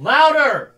Louder!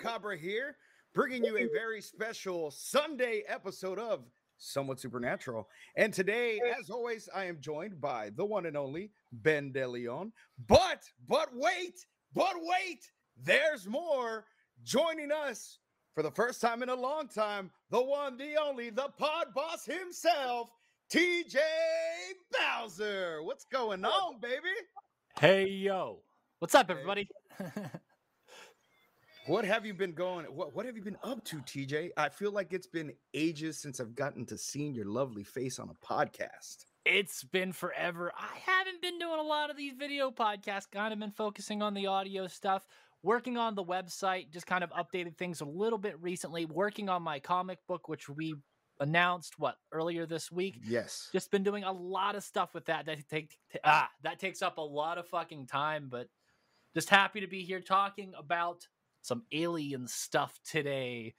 Lord Scuba Cabra here, bringing you a very special Sunday episode of Somewhat Supernatural. And today, as always, I am joined by the one and only Ben De Leon. But, but wait, but wait, there's more. Joining us for the first time in a long time, the one, the only, the pod boss himself, TJ Bowser. What's going on, baby? Hey, yo. What's up, everybody? What have you been going? What what have you been up to, TJ? I feel like it's been ages since I've gotten to seeing your lovely face on a podcast. it's been forever. I haven't been doing a lot of these video podcasts, kind of been focusing on the audio stuff, working on the website, just kind of updated things a little bit recently, working on my comic book, which we announced what earlier this week. Yes. Just been doing a lot of stuff with that. That take ah, that takes up a lot of fucking time, but just happy to be here talking about some alien stuff today.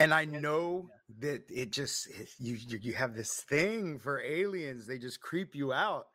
And I know that it just you you have this thing for aliens. They just creep you out.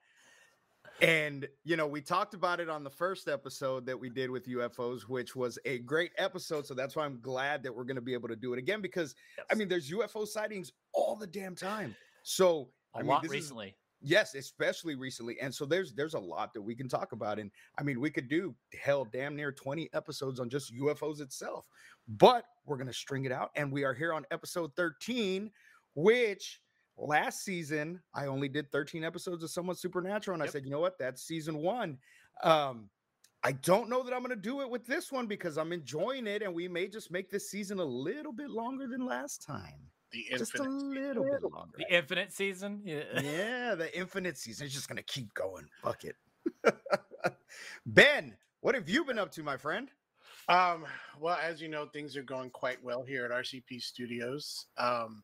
And you know, we talked about it on the first episode that we did with UFOs, which was a great episode. So that's why I'm glad that we're going to be able to do it again because I mean, there's UFO sightings all the damn time. So a I mean, lot this is- recently. Yes, especially recently. And so there's there's a lot that we can talk about. And I mean, we could do hell damn near 20 episodes on just UFOs itself. But we're gonna string it out. And we are here on episode 13, which last season I only did 13 episodes of Somewhat Supernatural. And I said, you know what? That's season one. Um, I don't know that I'm gonna do it with this one because I'm enjoying it, and we may just make this season a little bit longer than last time. The Just a infinite. little bit longer. The infinite season. Yeah. Yeah, the infinite season is just gonna keep going. Fuck it. ben, what have you been up to, my friend? Um, well, as you know, things are going quite well here at RCP Studios. Um,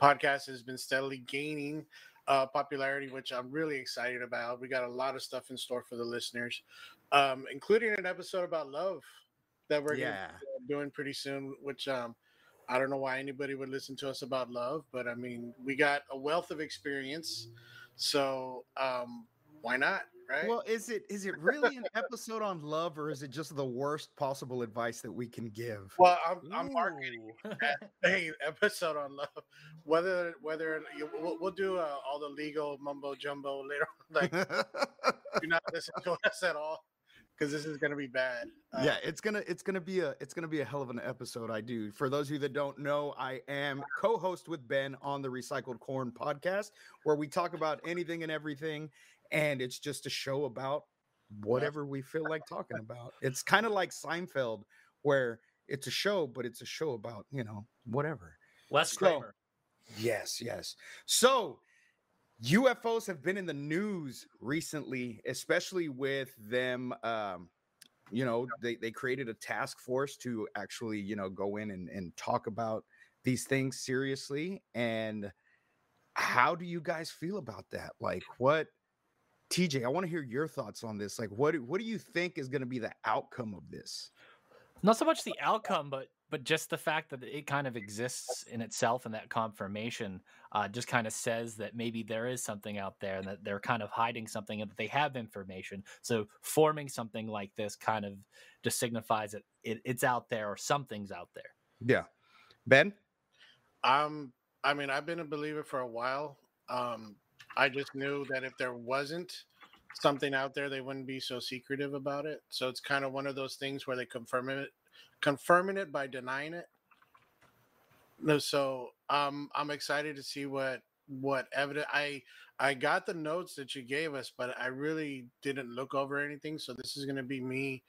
podcast has been steadily gaining uh, popularity, which I'm really excited about. We got a lot of stuff in store for the listeners, um, including an episode about love that we're gonna Yeah. be doing pretty soon. Which um, I don't know why anybody would listen to us about love, but I mean, we got a wealth of experience, so um, why not? Right? Well, is it is it really an episode on love, or is it just the worst possible advice that we can give? Well, I'm, I'm marketing Ooh. a episode on love. Whether whether you, we'll, we'll do uh, all the legal mumbo jumbo later. on. Like, do not listen to us at all because this is gonna be bad. Uh, yeah, it's gonna it's gonna be a it's gonna be a hell of an episode. I do. For those of you that don't know, I am co-host with Ben on the Recycled Corn podcast, where we talk about anything and everything, and it's just a show about whatever we feel like talking about. It's kind of like Seinfeld, where it's a show, but it's a show about you know whatever. Wes So- Kramer. Yes, yes. So UFOs have been in the news recently, especially with them. Um, you know, they, they created a task force to actually, you know, go in and, and talk about these things seriously. And how do you guys feel about that? Like, what, TJ? I want to hear your thoughts on this. Like, what what do you think is going to be the outcome of this? not so much the outcome but but just the fact that it kind of exists in itself and that confirmation uh, just kind of says that maybe there is something out there and that they're kind of hiding something and that they have information so forming something like this kind of just signifies that it, it's out there or something's out there Yeah, Ben. Um, I mean, I've been a believer for a while. Um, I just knew that if there wasn't something out there, they wouldn't be so secretive about it. So it's kind of one of those things where they confirm it, confirming it by denying it. No, so um, I'm excited to see what what evidence I I got the notes that you gave us, but I really didn't look over anything. So this is going to be me,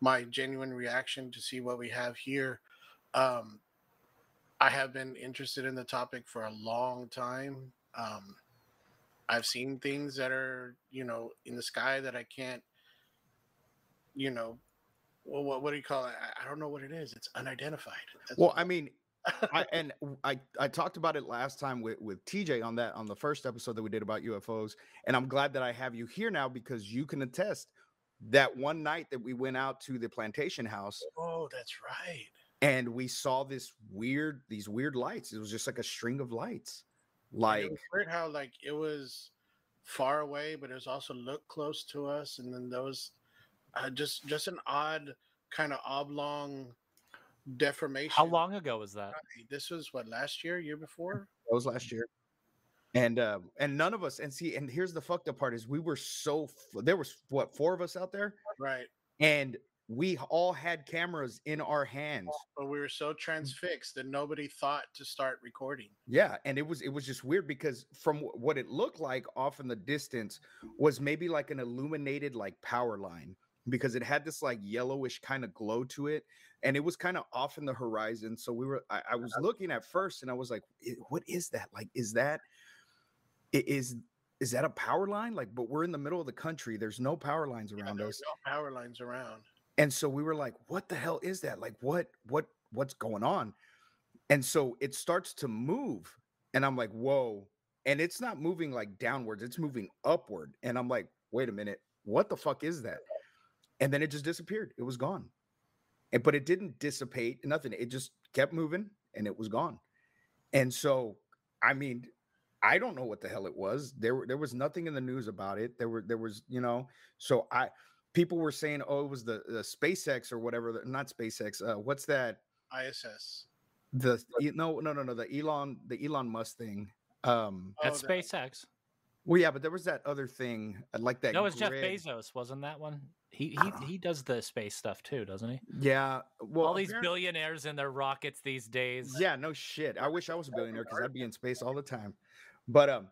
my genuine reaction to see what we have here. Um, I have been interested in the topic for a long time. Um, I've seen things that are, you know, in the sky that I can't, you know, well, what, what do you call it? I, I don't know what it is. It's unidentified. That's Well, I mean, I, and I I talked about it last time with with TJ on that on the first episode that we did about UFOs, and I'm glad that I have you here now because you can attest that one night that we went out to the plantation house oh, that's right. and we saw this weird these weird lights. It was just like a string of lights, like weird how like it was far away, but it was also looked close to us, and then was uh, just just an odd kind of oblong deformation. How long ago was that? This was what last year, year before. that was last year. And uh, and none of us and see and here's the fucked up part is we were so f- there was what four of us out there Right. and we all had cameras in our hands But we were so transfixed that nobody thought to start recording. Yeah, and it was it was just weird because from what it looked like off in the distance was maybe like an illuminated like power line because it had this like yellowish kind of glow to it and it was kind of off in the horizon so we were I, I was uh-huh. looking at first and I was like what is that? Like is that is is that a power line? Like but we're in the middle of the country there's no power lines Yeah, around there us. no power lines around. and so we were like what the hell is that? Like what what what's going on? And so it starts to move and i'm like whoa and it's not moving like downwards it's moving upward and i'm like wait a minute what the fuck is that and then it just disappeared. It was gone. And but it didn't dissipate nothing. It just kept moving and it was gone. And so i mean i don't know what the hell it was. There there was nothing in the news about it. There were there was you know so i people were saying oh it was the, the spacex or whatever not spacex uh, what's that? ISS. the no no no no the elon the elon musk thing. Um That's Oh, SpaceX. well yeah but there was that other thing uh, like that No, it's Jeff grid- Bezos, wasn't that one? He he he does the space stuff too, doesn't he? yeah well All these billionaires in their rockets these days. Yeah, no shit. I wish I was a billionaire because I'd be in space all the time. But um,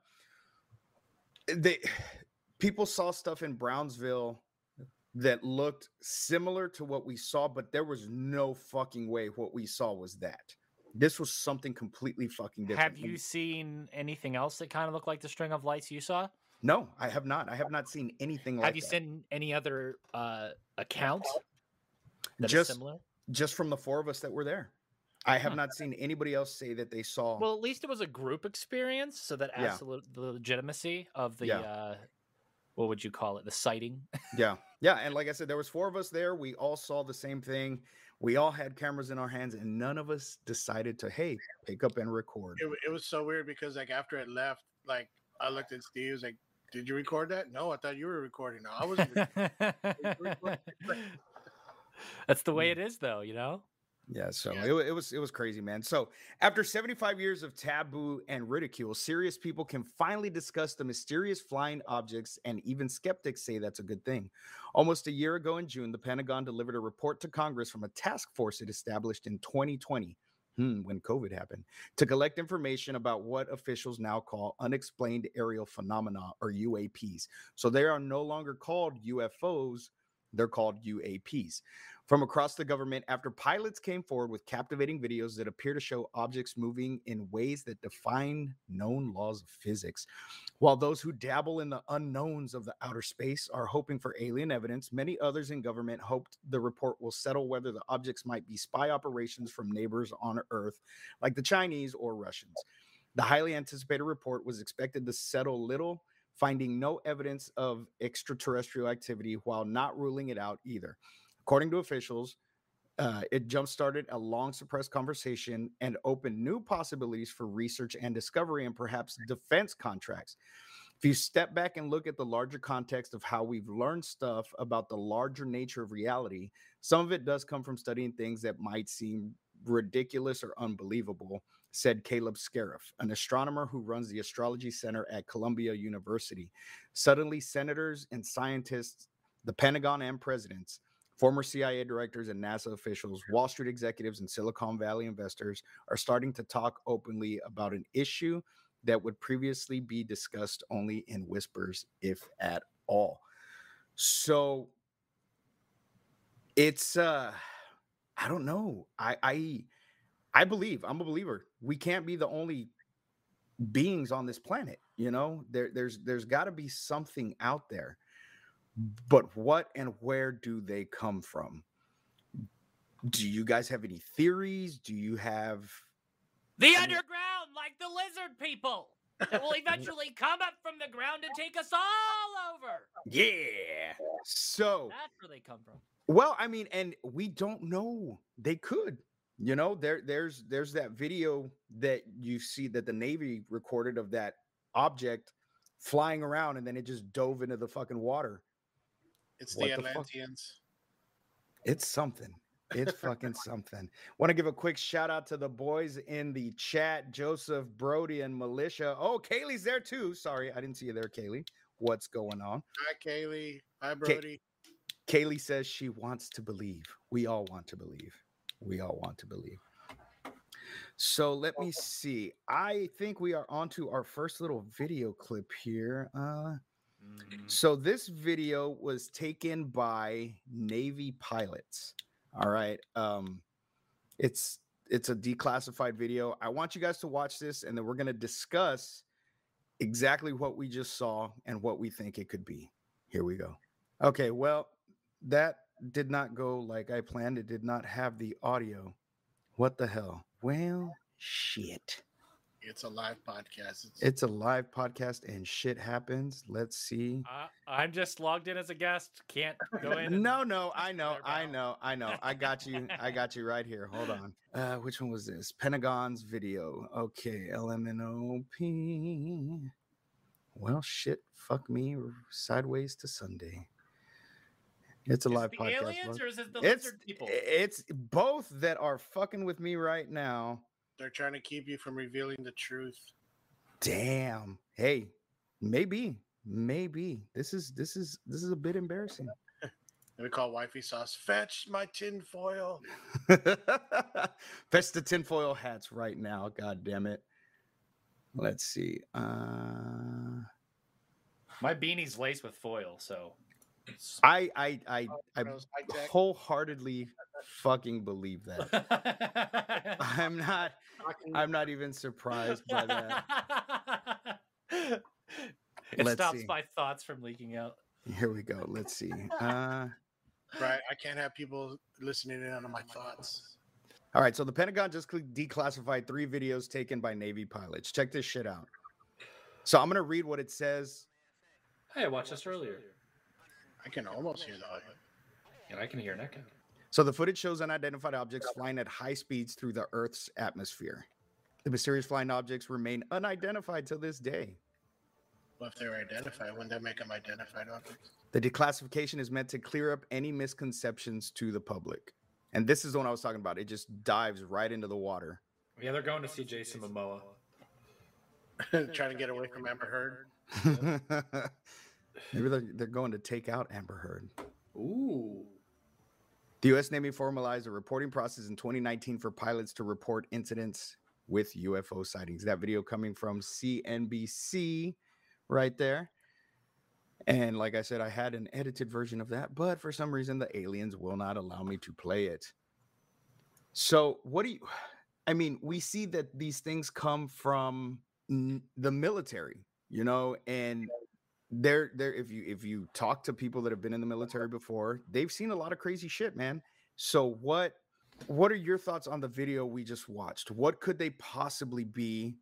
they people saw stuff in Brownsville that looked similar to what we saw, but there was no fucking way what we saw was that. This was something completely fucking different. Have you seen anything else that kind of looked like the string of lights you saw? No, I have not. I have not seen anything like that. Have you that. seen any other uh, accounts that Just- are similar? just from the four of us that were there. I have not seen anybody else say that they saw. Well, at least it was a group experience, so that adds to le- the legitimacy of the Yeah. uh, what would you call it? The sighting. Yeah. Yeah. And like I said, there was four of us there. We all saw the same thing. We all had cameras in our hands, and none of us decided to, hey, pick up and record. It, it was so weird because like after it left, like I looked at Steve, was like, "Did you record that?" No, I thought you were recording. No, I wasn't. That's the way it is, though. You know. Yeah, so Yeah. It, it was it was crazy, man. So after 75 years of taboo and ridicule, serious people can finally discuss the mysterious flying objects, and even skeptics say that's a good thing. Almost a year ago in June, the Pentagon delivered a report to Congress from a task force it established in 2020. Hmm, when COVID happened, to collect information about what officials now call unexplained aerial phenomena or UAPs. So they are no longer called UFOs, they're called UAPs from across the government after pilots came forward with captivating videos that appear to show objects moving in ways that define known laws of physics. While those who dabble in the unknowns of the outer space are hoping for alien evidence, many others in government hoped the report will settle whether the objects might be spy operations from neighbors on Earth, like the Chinese or Russians. The highly anticipated report was expected to settle little, finding no evidence of extraterrestrial activity while not ruling it out either. According to officials, uh, it jump started a long suppressed conversation and opened new possibilities for research and discovery and perhaps defense contracts. If you step back and look at the larger context of how we've learned stuff about the larger nature of reality, some of it does come from studying things that might seem ridiculous or unbelievable, said Caleb Scharf, an astronomer who runs the Astrology Center at Columbia University. Suddenly, senators and scientists, the Pentagon and presidents, former CIA directors and NASA officials, Wall Street executives, and Silicon Valley investors are starting to talk openly about an issue that would previously be discussed only in whispers, if at all. So it's uh I don't know. I I I believe, I'm a believer. We can't be the only beings on this planet. You know, there there's there's got to be something out there. But what and where do they come from? Do you guys have any theories? Do you have The I underground, like the lizard people. It will eventually come up from the ground and take us all over. Yeah. So, That's where they come from. well, I mean, and we don't know. They could. You know, there there's there's that video that you see that the Navy recorded of that object flying around and then it just dove into the fucking water. It's What the the? Atlanteans. It's something. It's fucking something. Want to give a quick shout out to the boys in the chat, Joseph, Brody, and Militia. Oh, Kaylee's there too. Sorry, I didn't see you there, Kaylee. What's going on? Hi, Kaylee. Hi, Brody. Kaylee says she wants to believe. We all want to believe. We all want to believe. So let me see. I think we are on to our first little video clip here. Uh, so this video was taken by Navy pilots. All right. Um, it's it's a declassified video. I want you guys to watch this, and then we're gonna discuss exactly what we just saw and what we think it could be. Here we go. Okay, well, that did not go like I planned. It did not have the audio. What the hell? Well, shit. It's a live podcast. It's, It's a live podcast and shit happens. Let's see. Uh, I'm just logged in as a guest. Can't go in. No, no, I know, I know, I know. I got you. I got you right here. Hold on. Uh, which one was this? Pentagon's video. Okay, LMNOP. Well, shit. Fuck me. Sideways to Sunday. It's a Is it live the podcast. aliens or is it the It's lizard people? it's both that are fucking with me right now. They're trying to keep you from revealing the truth. Damn. Hey, maybe, maybe this is this is this is a bit embarrassing. And we call wifey sauce. Fetch my tinfoil. Fetch the tinfoil hats right now. God damn it. Let's see. Uh My beanie's laced with foil, so. I I I I wholeheartedly fucking believe that. I'm not I'm not even surprised by that. it Let's stops see. my thoughts from leaking out. Here we go. Let's see. Uh right. I can't have people listening in on my thoughts. All right, so the Pentagon just declassified three videos taken by Navy pilots. Check this shit out. So I'm gonna read what it says. Hey, I watched this earlier. I can almost hear the audio. And I can hear Neko. So the footage shows unidentified objects flying at high speeds through the Earth's atmosphere. The mysterious flying objects remain unidentified to this day. Well, if they were identified, wouldn't that make them identified objects? The declassification is meant to clear up any misconceptions to the public. And this is the one I was talking about. It just dives right into the water. Yeah, they're going to see Jason Momoa. trying to get away from Amber Heard. Maybe they're, they're going to take out Amber Heard. Ooh. The U.S. Navy formalized a reporting process in 2019 for pilots to report incidents with UFO sightings. That video coming from CNBC right there. And like I said, I had an edited version of that, but for some reason, the aliens will not allow me to play it. So, what do you, I mean, we see that these things come from n- the military, you know, and they're there if you if you talk to people that have been in the military before they've seen a lot of crazy shit man. So what what are your thoughts on the video we just watched? What could they possibly be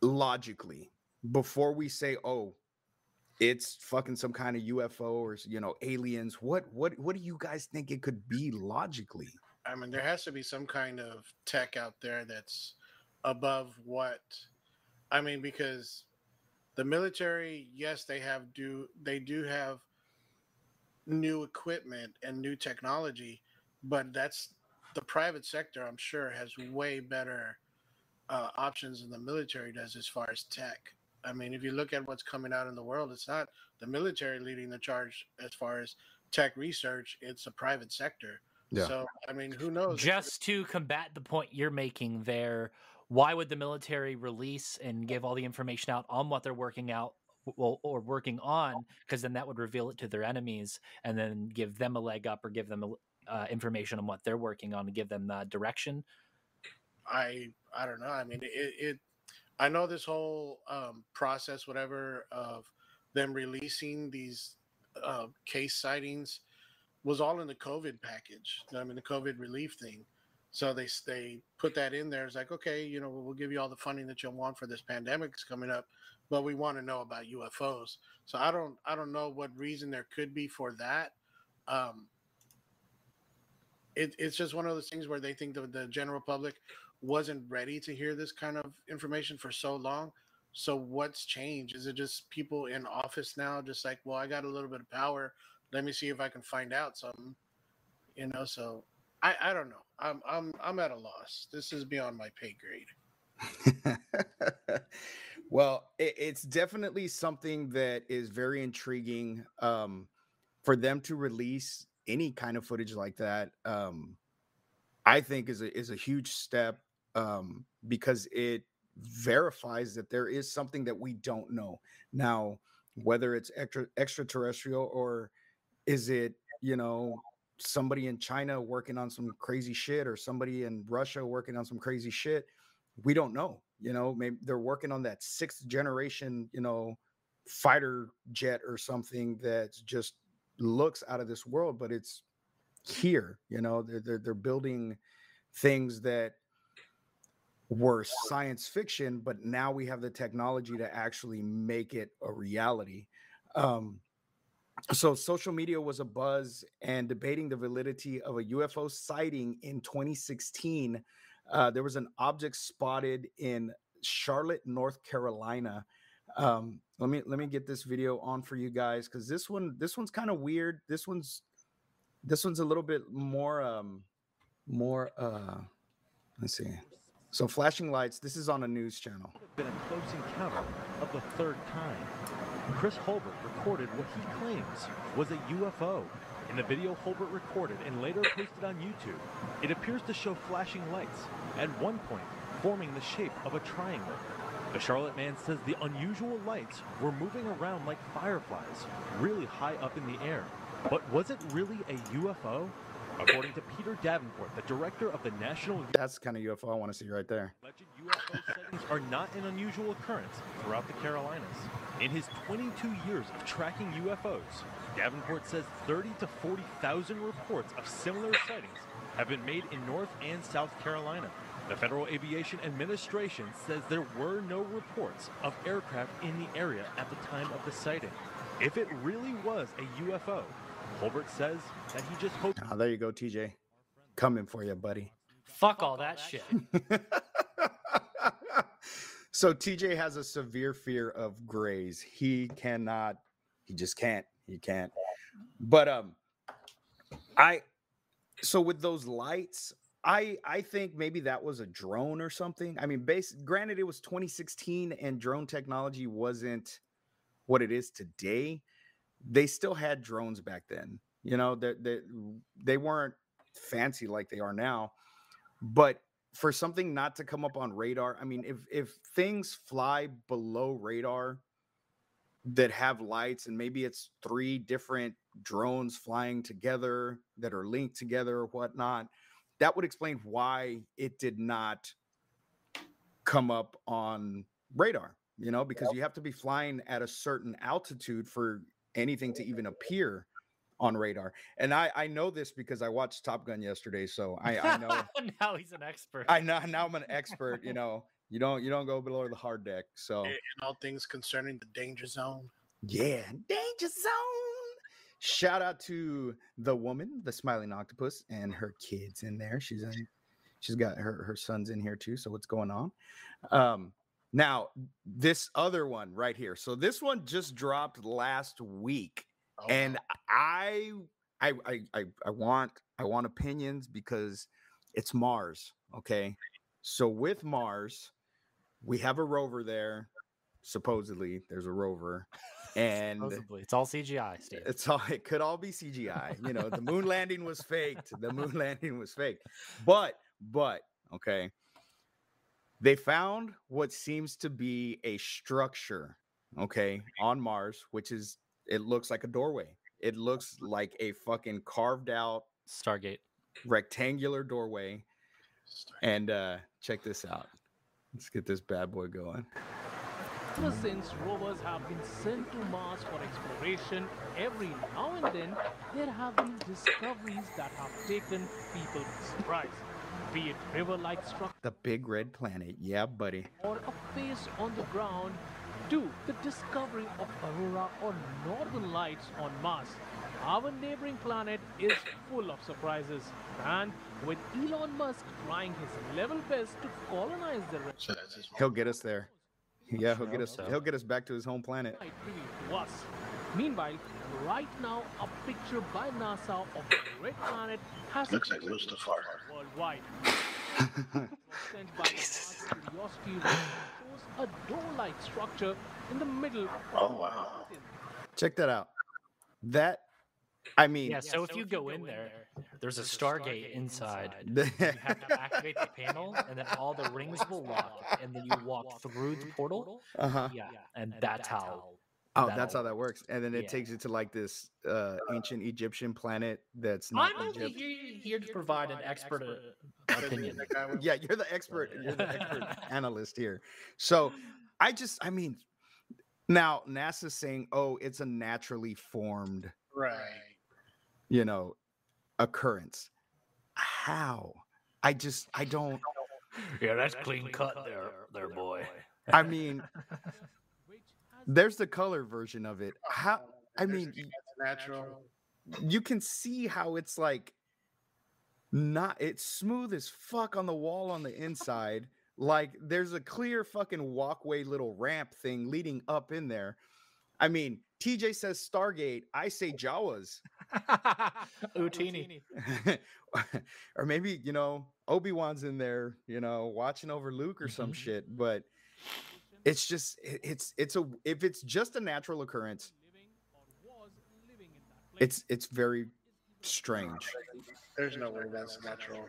logically before we say oh it's fucking some kind of ufo or you know aliens. What what what do you guys think it could be logically? I mean, there has to be some kind of tech out there that's above what I mean, because the military, yes, they have do they do have new equipment and new technology, but that's the private sector. I'm sure has way better uh, options than the military does as far as tech. I mean, if you look at what's coming out in the world, it's not the military leading the charge as far as tech research. It's the private sector. Yeah. So I mean, who knows? Just to combat the point you're making there, why would the military release and give all the information out on what they're working out well, or working on? Because then that would reveal it to their enemies and then give them a leg up or give them uh, information on what they're working on to give them uh, direction. I I don't know. I mean, it, it I know this whole um, process, whatever, of them releasing these uh, case sightings was all in the COVID package. I mean, the COVID relief thing. So they they put that in there. It's like, okay, you know, we'll give you all the funding that you want for this pandemic that's coming up, but we want to know about UFOs. So I don't I don't know what reason there could be for that. Um, it, it's just one of those things where they think the, the general public wasn't ready to hear this kind of information for so long. So what's changed? Is it just people in office now, just like, well, I got a little bit of power. Let me see if I can find out something. You know, so I, I don't know. I'm I'm I'm at a loss. This is beyond my pay grade. well, it, it's definitely something that is very intriguing um, for them to release any kind of footage like that. Um, I think is a is a huge step um, because it verifies that there is something that we don't know now. Whether it's extra extraterrestrial or is it you know somebody in China working on some crazy shit or somebody in Russia working on some crazy shit. We don't know. You know, maybe they're working on that sixth generation, you know, fighter jet or something that just looks out of this world, but it's here. You know, they're they're, they're building things that were science fiction, but now we have the technology to actually make it a reality. Um, so social media was a buzz and debating the validity of a UFO sighting in 2016. Uh, there was an object spotted in Charlotte, North Carolina. Um, let me let me get this video on for you guys because this one this one's kind of weird. This one's this one's a little bit more um more uh let's see. So flashing lights. This is on a news channel. Been a close encounter of the third kind. Chris Holbert recorded what he claims was a UFO. In the video Holbert recorded and later posted on YouTube, it appears to show flashing lights, at one point forming the shape of a triangle. The Charlotte man says the unusual lights were moving around like fireflies, really high up in the air. But was it really a UFO? According to Peter Davenport, the director of the National That's the kind of UFO I want to see right there. UFO sightings are not an unusual occurrence throughout the Carolinas. In his 22 years of tracking UFOs, Davenport says 30 to 40,000 reports of similar sightings have been made in North and South Carolina. The Federal Aviation Administration says there were no reports of aircraft in the area at the time of the sighting. If it really was a UFO, Holbert says that he just hopes. Oh, ah, there you go, TJ. Coming for you, buddy. Fuck all that shit. so TJ has a severe fear of grays. He cannot, he just can't. He can't. But um I so with those lights, I I think maybe that was a drone or something. I mean, base granted it was 2016 and drone technology wasn't what it is today. They still had drones back then. You know, that they, they they weren't fancy like they are now. But for something not to come up on radar, I mean, if if things fly below radar that have lights and maybe it's three different drones flying together that are linked together or whatnot, that would explain why it did not come up on radar, you know, because you have to be flying at a certain altitude for anything to even appear on radar. And I I know this because I watched Top Gun yesterday, so I I know now he's an expert. I know now I'm an expert. You know, you don't you don't go below the hard deck. So In all things concerning the danger zone. yeah, danger zone. Shout out to the woman, the smiling octopus, and her kids in there. She's in. She's got her her sons in here too. So what's going on? Um, now this other one right here. So this one just dropped last week Oh, and I, I, I, I, I want, I want opinions because it's Mars. Okay, so with Mars, we have a rover there. Supposedly, there's a rover, and Supposedly. It's all CGI, Steve. it's all. It could all be CGI. You know, the moon landing was faked. The moon landing was faked. But, but okay, they found what seems to be a structure. Okay, on Mars, which is it looks like a doorway. It looks like a fucking carved out Stargate. rectangular doorway. And uh check this out. Let's get this bad boy going. Ever since rovers have been sent to Mars for exploration, every now and then there have been discoveries that have taken people by surprise. Be it river-like structure The big red planet. Yeah, buddy. or a face on the ground, to the discovery of aurora or northern lights on Mars. Our neighboring planet is full of surprises, and with Elon Musk trying his level best to colonize the red So that's his He'll get us there. Yeah, he'll get us. He'll get us back to his home planet. light revealed to us. Meanwhile, right now, a picture by NASA of the red planet has Looks like appeared Mustafar. worldwide. Was sent by the Mars Curiosity rover shows a door-like structure in the middle. Oh, wow. Check that out. That, I mean, Yeah, so if you go in there, there's a Stargate inside. You have to activate the panel, and then all the rings will lock, and then you walk through the portal. uh-huh. Yeah, and that's how. Oh, that that's how that works. And then it Yeah. takes you to like this uh ancient Egyptian planet that's not I'm only Egypt. here, here to provide an expert uh, opinion. That guy was- Yeah, you're the expert. You're the expert analyst here. So I just, I mean, now NASA's saying, oh, it's a naturally formed, Right. you know, occurrence. How? I just, I don't. Yeah, that's clean cut there, there, boy. I mean, there's the color version of it. Oh, how? Oh, I There's- mean, natural. you can see how it's like not it's smooth as fuck on the wall on the inside like there's a clear fucking walkway little ramp thing leading up in there i mean tj says stargate i say jawas Utini. or maybe you know obi-wan's in there you know watching over luke or some Mhm. shit but it's just it's it's a if it's just a natural occurrence living or was living in that place. it's it's very strange There's no way that's natural.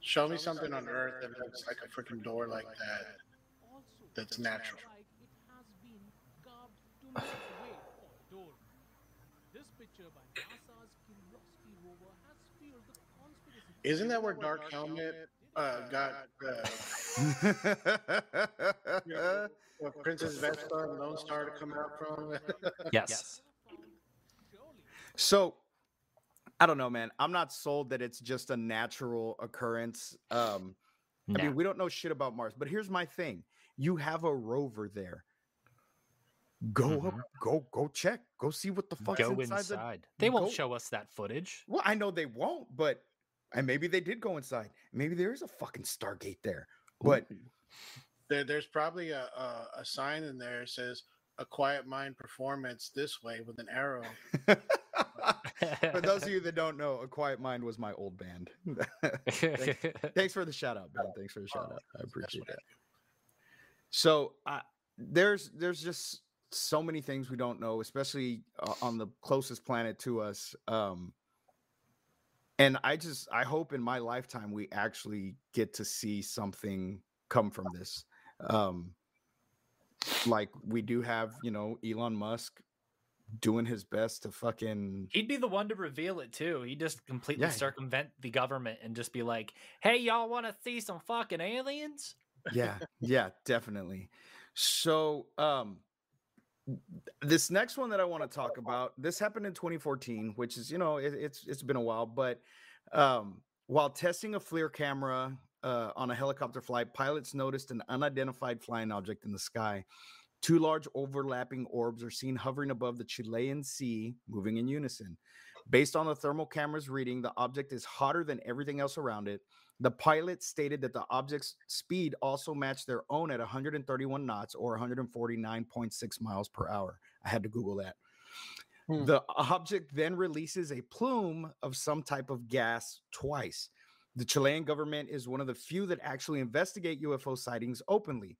Show me something on Earth that looks like a freaking door like that. That's natural. Like it has been carved two meters away for a door. This picture by NASA's Curiosity rover has fueled the conspiracy. Isn't that where Dark Helmet uh, got uh, uh, Princess Vespa and Lone Starr to come out from? Yes. So I don't know, man. I'm not sold that it's just a natural occurrence. Um, I mean, we don't know shit about Mars, but here's my thing: you have a rover there. Go up, go, go check, go see what the fuck's Go inside, inside. the. They won't go- show us that footage. Well, I know they won't, but and maybe they did go inside. Maybe there is a fucking Stargate there. But there, there's probably a, a, a sign in there that says "A Quiet Mind Performance" this way with an arrow. for those of you that don't know, A Quiet Mind was my old band. Thanks for the shout out, Ben. Thanks for the shout out. I appreciate what I that. So uh, there's there's just so many things we don't know, especially uh, on the closest planet to us. Um, and I just I hope in my lifetime we actually get to see something come from this. Um, like we do have, you know, Elon Musk doing his best to fucking He'd be the one to reveal it too. He'd just completely Yeah. circumvent the government and just be like, "Hey, y'all want to see some fucking aliens?" yeah yeah definitely so um this next one that i want to talk about this happened in 2014 which is you know it, it's it's been a while but um while testing a FLIR camera uh, on a helicopter flight pilots noticed an unidentified flying object in the sky two large overlapping orbs are seen hovering above the chilean sea moving in unison based on the thermal camera's reading the object is hotter than everything else around it the pilot stated that the object's speed also matched their own at 131 knots or 149.6 miles per hour. I had to Google that. Hmm. The object then releases a plume of some type of gas twice. The Chilean government is one of the few that actually investigate UFO sightings openly.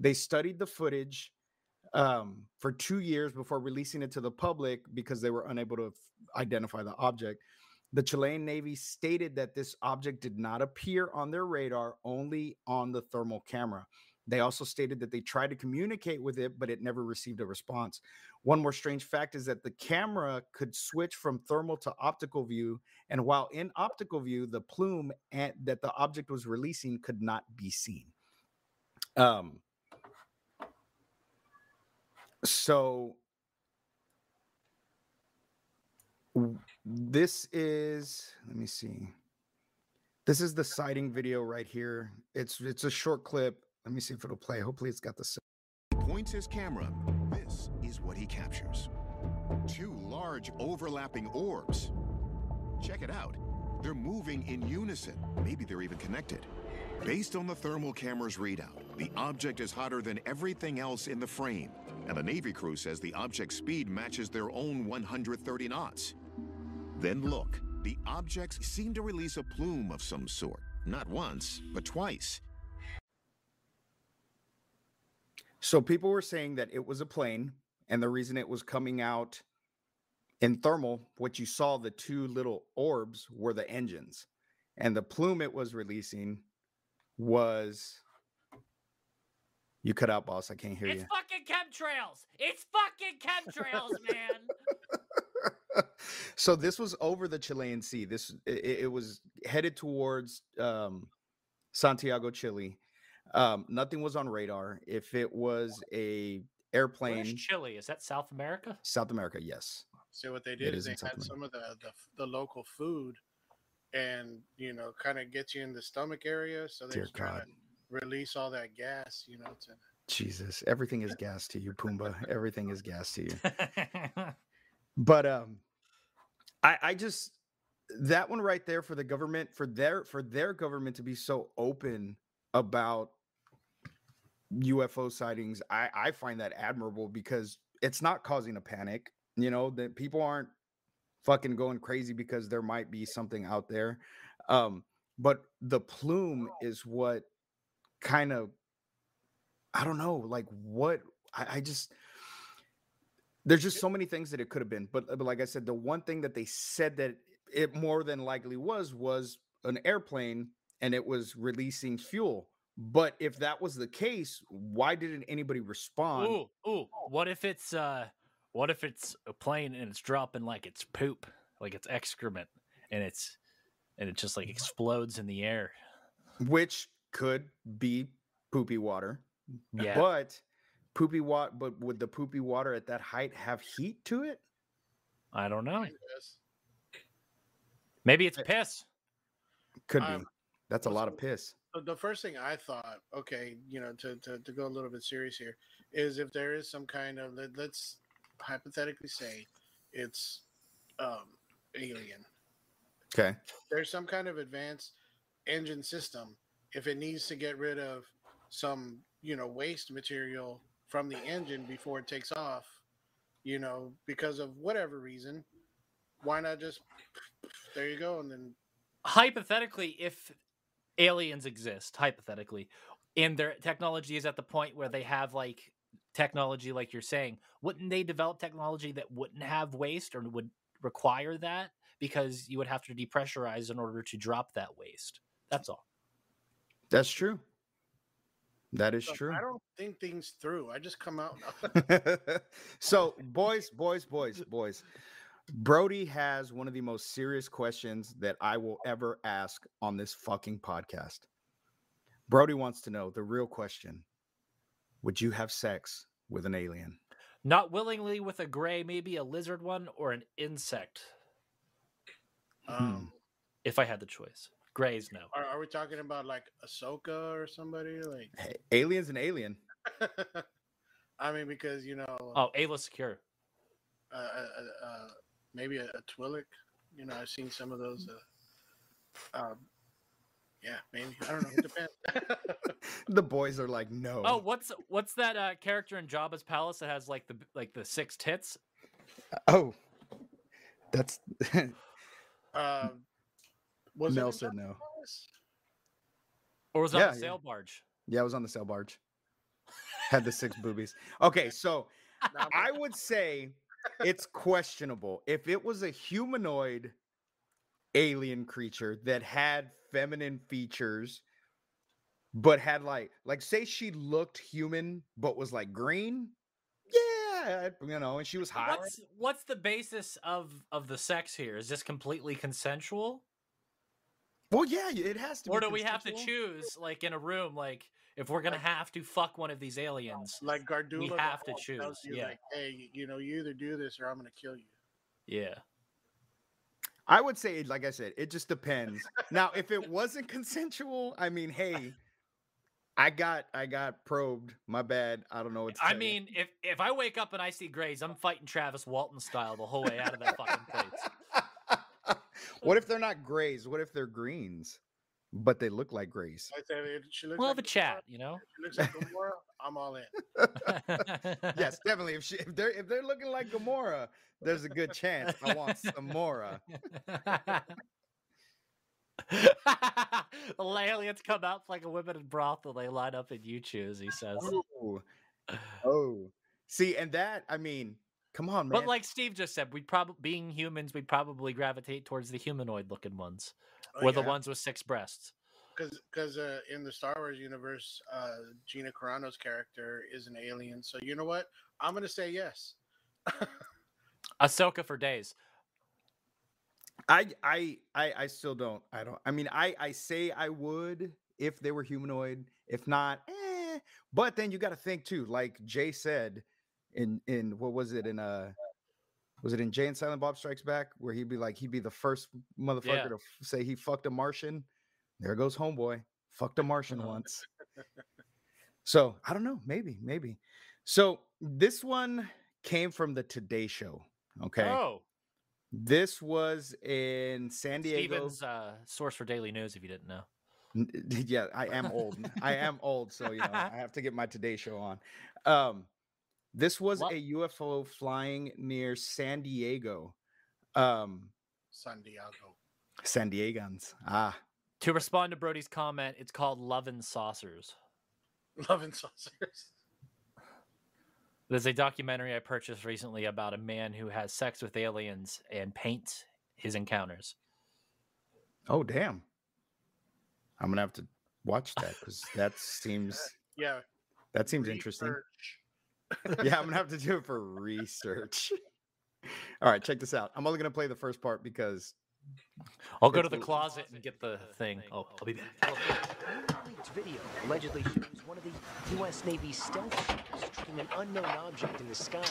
They studied the footage um, for two years before releasing it to the public because they were unable to f- identify the object. The Chilean Navy stated that this object did not appear on their radar, only on the thermal camera. They also stated that they tried to communicate with it, but it never received a response. One more strange fact is that the camera could switch from thermal to optical view, and while in optical view, the plume that the object was releasing could not be seen. Um. So this is. Let me see. This is the sighting video right here. It's it's a short clip. Let me see if it'll play. Hopefully, it's got the. s- points his camera. This is what he captures. Two large overlapping orbs. Check it out. They're moving in unison. Maybe they're even connected. Based on the thermal camera's readout, the object is hotter than everything else in the frame. And the Navy crew says the object's speed matches their own 130 knots. Then look, the objects seem to release a plume of some sort. Not once, but twice. So people were saying that it was a plane, and the reason it was coming out in thermal, what you saw the two little orbs were the engines, and the plume it was releasing was. You cut out, boss. I can't hear It's you. It's fucking chemtrails. It's fucking chemtrails, man. so this was over the Chilean Sea. This it, it was headed towards um, Santiago, Chile. Um, nothing was on radar. If it was a Where's airplane, Chile? Is that South America? South America, yes. So what they did is is they had America. some of the, the the local food, and you know, kind of gets you in the stomach area. So they're Dear just trying God. to release all that gas. You know, to Jesus, everything is gas to you, Pumbaa. Everything is gas to you. But um, I I just that one right there for the government for their for their government to be so open about UFO sightings, I I find that admirable because it's not causing a panic. You know that people aren't fucking going crazy because there might be something out there. Um, but the plume is what kind of I don't know, like what I, I just there's just so many things that it could have been. But, but like I said, the one thing that they said that it more than likely was was an airplane and it was releasing fuel. But if that was the case, why didn't anybody respond? ooh, ooh. What if it's uh what if it's a plane and it's dropping like it's poop, like it's excrement, and it's and it just like explodes in the air. Which could be poopy water. Yeah. But poopy water but would the poopy water at that height have heat to it? I don't know. Maybe it's piss. Could be. Um, That's a lot of piss. The first thing I thought, okay, you know, to, to, to go a little bit serious here, is if there is some kind of let, let's hypothetically say it's um, alien. Okay. There's some kind of advanced engine system. If it needs to get rid of some, you know, waste material from the engine before it takes off, you know, because of whatever reason, why not just there you go and then Hypothetically, if aliens exist, hypothetically, and their technology is at the point where they have like technology like you're saying, wouldn't they develop technology that wouldn't have waste or would require that? Because you would have to depressurize in order to drop that waste. That's all. That's true. That is So true. I don't think things through. I just come out. so, boys, boys, boys, boys. Brody has one of the most serious questions that I will ever ask on this fucking podcast. Brody wants to know the real question Would you have sex with an alien? Not willingly with a gray, maybe a lizard one or an insect, um, if I had the choice. Grays, no. are, are we talking about like Ahsoka or somebody? Like, Hey, alien's and alien. I mean, because you know, Oh, Aayla Secura. uh, uh, uh, maybe a, a Twi'lek. You know, I've seen some of those. Uh, um, yeah, maybe I don't know. It depends. The boys are like, no. Oh, what's what's that uh, character in Jabba's palace that has like the like the six tits? oh. That's um, was it in Mel said no. Palace? Or was it Yeah, on the yeah. sail barge? Yeah, I was on the sail barge. Had the six boobies. Okay, so I would say it's questionable. If it was a humanoid alien creature that had feminine features, but had like, like, say she looked human but was like green, yeah, you know, and she was hot. What's what's the basis of of the sex here? Is this completely consensual, Well, yeah, it has to. Be Or do we have to choose like in a room like if we're gonna have to fuck one of these aliens, Like Gardula, we have to choose, You yeah. Like, hey, you know, you either do this or I'm gonna kill you. yeah. I would say, like I said, it just depends. now, if it wasn't consensual, I mean, hey, I got I got probed. My bad. I don't know what to I tell you. mean, if if I wake up and I see Grays, I'm fighting Travis Walton style the whole way out of that fucking place. What if they're not grays? What if they're greens, but they look like grays? I said, "If she looks We'll like have a Gamora- chat, you know. She looks like Gamora. I'm all in. yes, definitely. If, she, if they're if they're looking like Gamora, there's a good chance I want some Mora. the aliens come out like a women in brothel. They line up and you choose. He says. Oh, oh. See, and that I mean, come on, man. But like Steve just said, we'd probably being humans, we'd probably gravitate towards the humanoid looking ones, Oh, or the ones with six breasts. because because uh, in the Star Wars universe, uh, Gina Carano's character is an alien. So you know what? I'm gonna say yes. Ahsoka for days. I, I I I still don't. I don't. I mean, I I say I would if they were humanoid. If not, eh. But then you got to think too. Like Jay said, in in what was it in uh was it in Jay and Silent Bob Strikes Back where he'd be like he'd be the first motherfucker Yeah. to f- say he fucked a Martian. There goes homeboy, fucked a Martian once. So I don't know. Maybe maybe. So this one came from the Today Show. Okay. Oh, This was in San Diego. Steven's uh, source for daily news. If you didn't know. Yeah, I am old. I am old, so you know I have to get my Today Show on. Um, this was What? a UFO flying near San Diego. Um, San Diego. San Diegans. Ah, To respond to Brody's comment, it's called Love and Saucers. Love and saucers. There's a documentary I purchased recently about a man who has sex with aliens and paints his encounters. oh damn. I'm gonna have to watch that because that seems Yeah. that seems interesting. Research. yeah, I'm gonna have to do it for research. All right, check this out. I'm only gonna play the first part because I'll go to the closet and get the thing. Oh, I'll be back. leaked video allegedly shows one of the U.S. Navy stealth ships tracking an unknown object in the sky.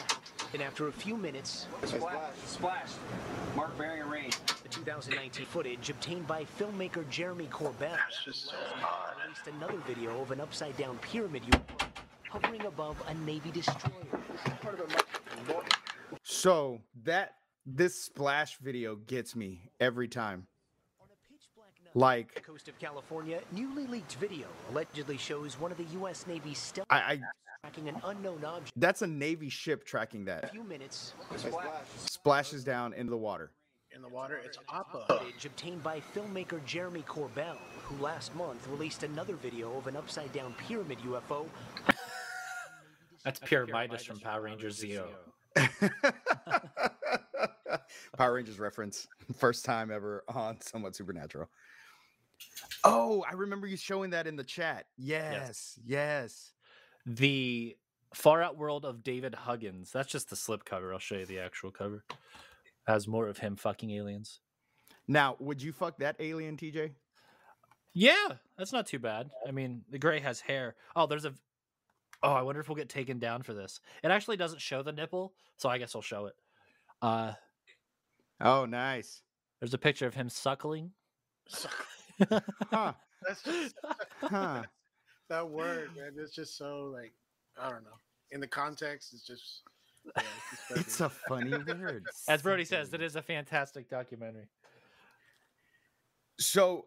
And after a few minutes, Splash, splash. Mark bearing and range. the 2019 footage obtained by filmmaker Jeremy Corbell It's just so odd. released another video of an upside-down pyramid UFO hovering above a Navy destroyer. so that this splash video gets me every time. On a Like the coast of California, newly leaked video allegedly shows one of the U.S. Navy stealth I, I tracking an unknown object. that's a Navy ship tracking that. A that. few minutes, Splash. Splashes down into the water. In the water, it's Appa. footage obtained by filmmaker Jeremy Corbell, who last month released another video of an upside-down pyramid UFO. That's pure Midas from Power Rangers Zeo. Power Rangers reference. First time ever on Somewhat Supernatural. Oh, I remember you showing that in the chat. Yes, Yes, yes. The Far Out World of David Huggins. That's just the slip cover. I'll show you the actual cover. Has more of him fucking aliens. Now, would you fuck that alien, TJ? Yeah, that's not too bad. I mean, the gray has hair. Oh, there's a. Oh, I wonder if we'll get taken down for this. It actually doesn't show the nipple, so I guess I'll show it. Uh, Oh, nice. there's a picture of him suckling. Huh. That's just Huh. that word, man. It's just so like I don't know. In the context, it's just. yeah, it's It's a funny word. As Brody says, it is a fantastic documentary. So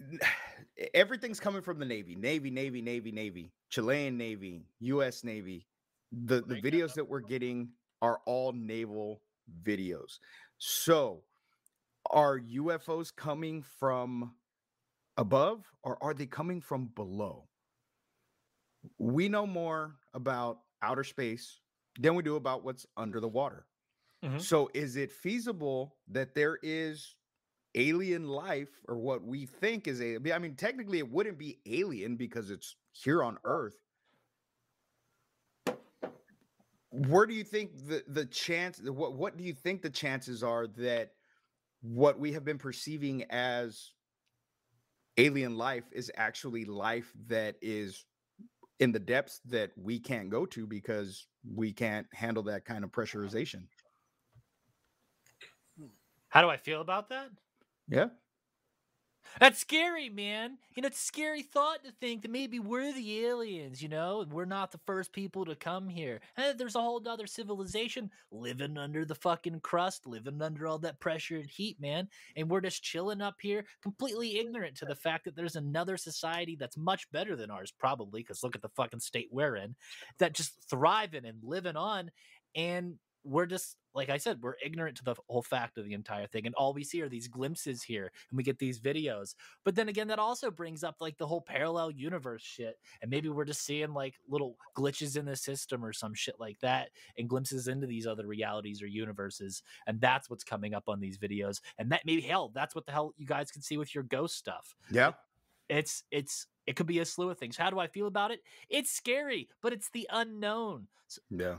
everything's coming from the Navy, Navy, Navy, Navy, Navy, Chilean Navy, U.S. Navy. The the videos that we're getting are all naval videos. So, are UFOs coming from above or are they coming from below? We know more about outer space than we do about what's under the water. Mhm. So, is it feasible that there is alien life or what we think is a I mean technically it wouldn't be alien because it's here on earth. Where do you think the the chance what what do you think the chances are that what we have been perceiving as alien life is actually life that is in the depths that we can't go to because we can't handle that kind of pressurization. Hmm. How do I feel about that? Yeah. That's scary, man. You know, it's a scary thought to think that maybe we're the aliens, you know, we're not the first people to come here. And there's a whole other civilization living under the fucking crust, living under all that pressure and heat, man. And we're just chilling up here, completely ignorant to the fact that there's another society that's much better than ours, probably, because look at the fucking state we're in, that just thriving and living on. And we're just like I said, we're ignorant to the whole fact of the entire thing, and all we see are these glimpses here, and we get these videos. But then again, that also brings up like the whole parallel universe shit, and maybe we're just seeing like little glitches in the system or some shit like that, and glimpses into these other realities or universes, and that's what's coming up on these videos. And that maybe hell, that's what the hell you guys can see with your ghost stuff. Yeah. It's it's it could be a slew of things. How do I feel about it? It's scary, but it's the unknown. So, Yeah.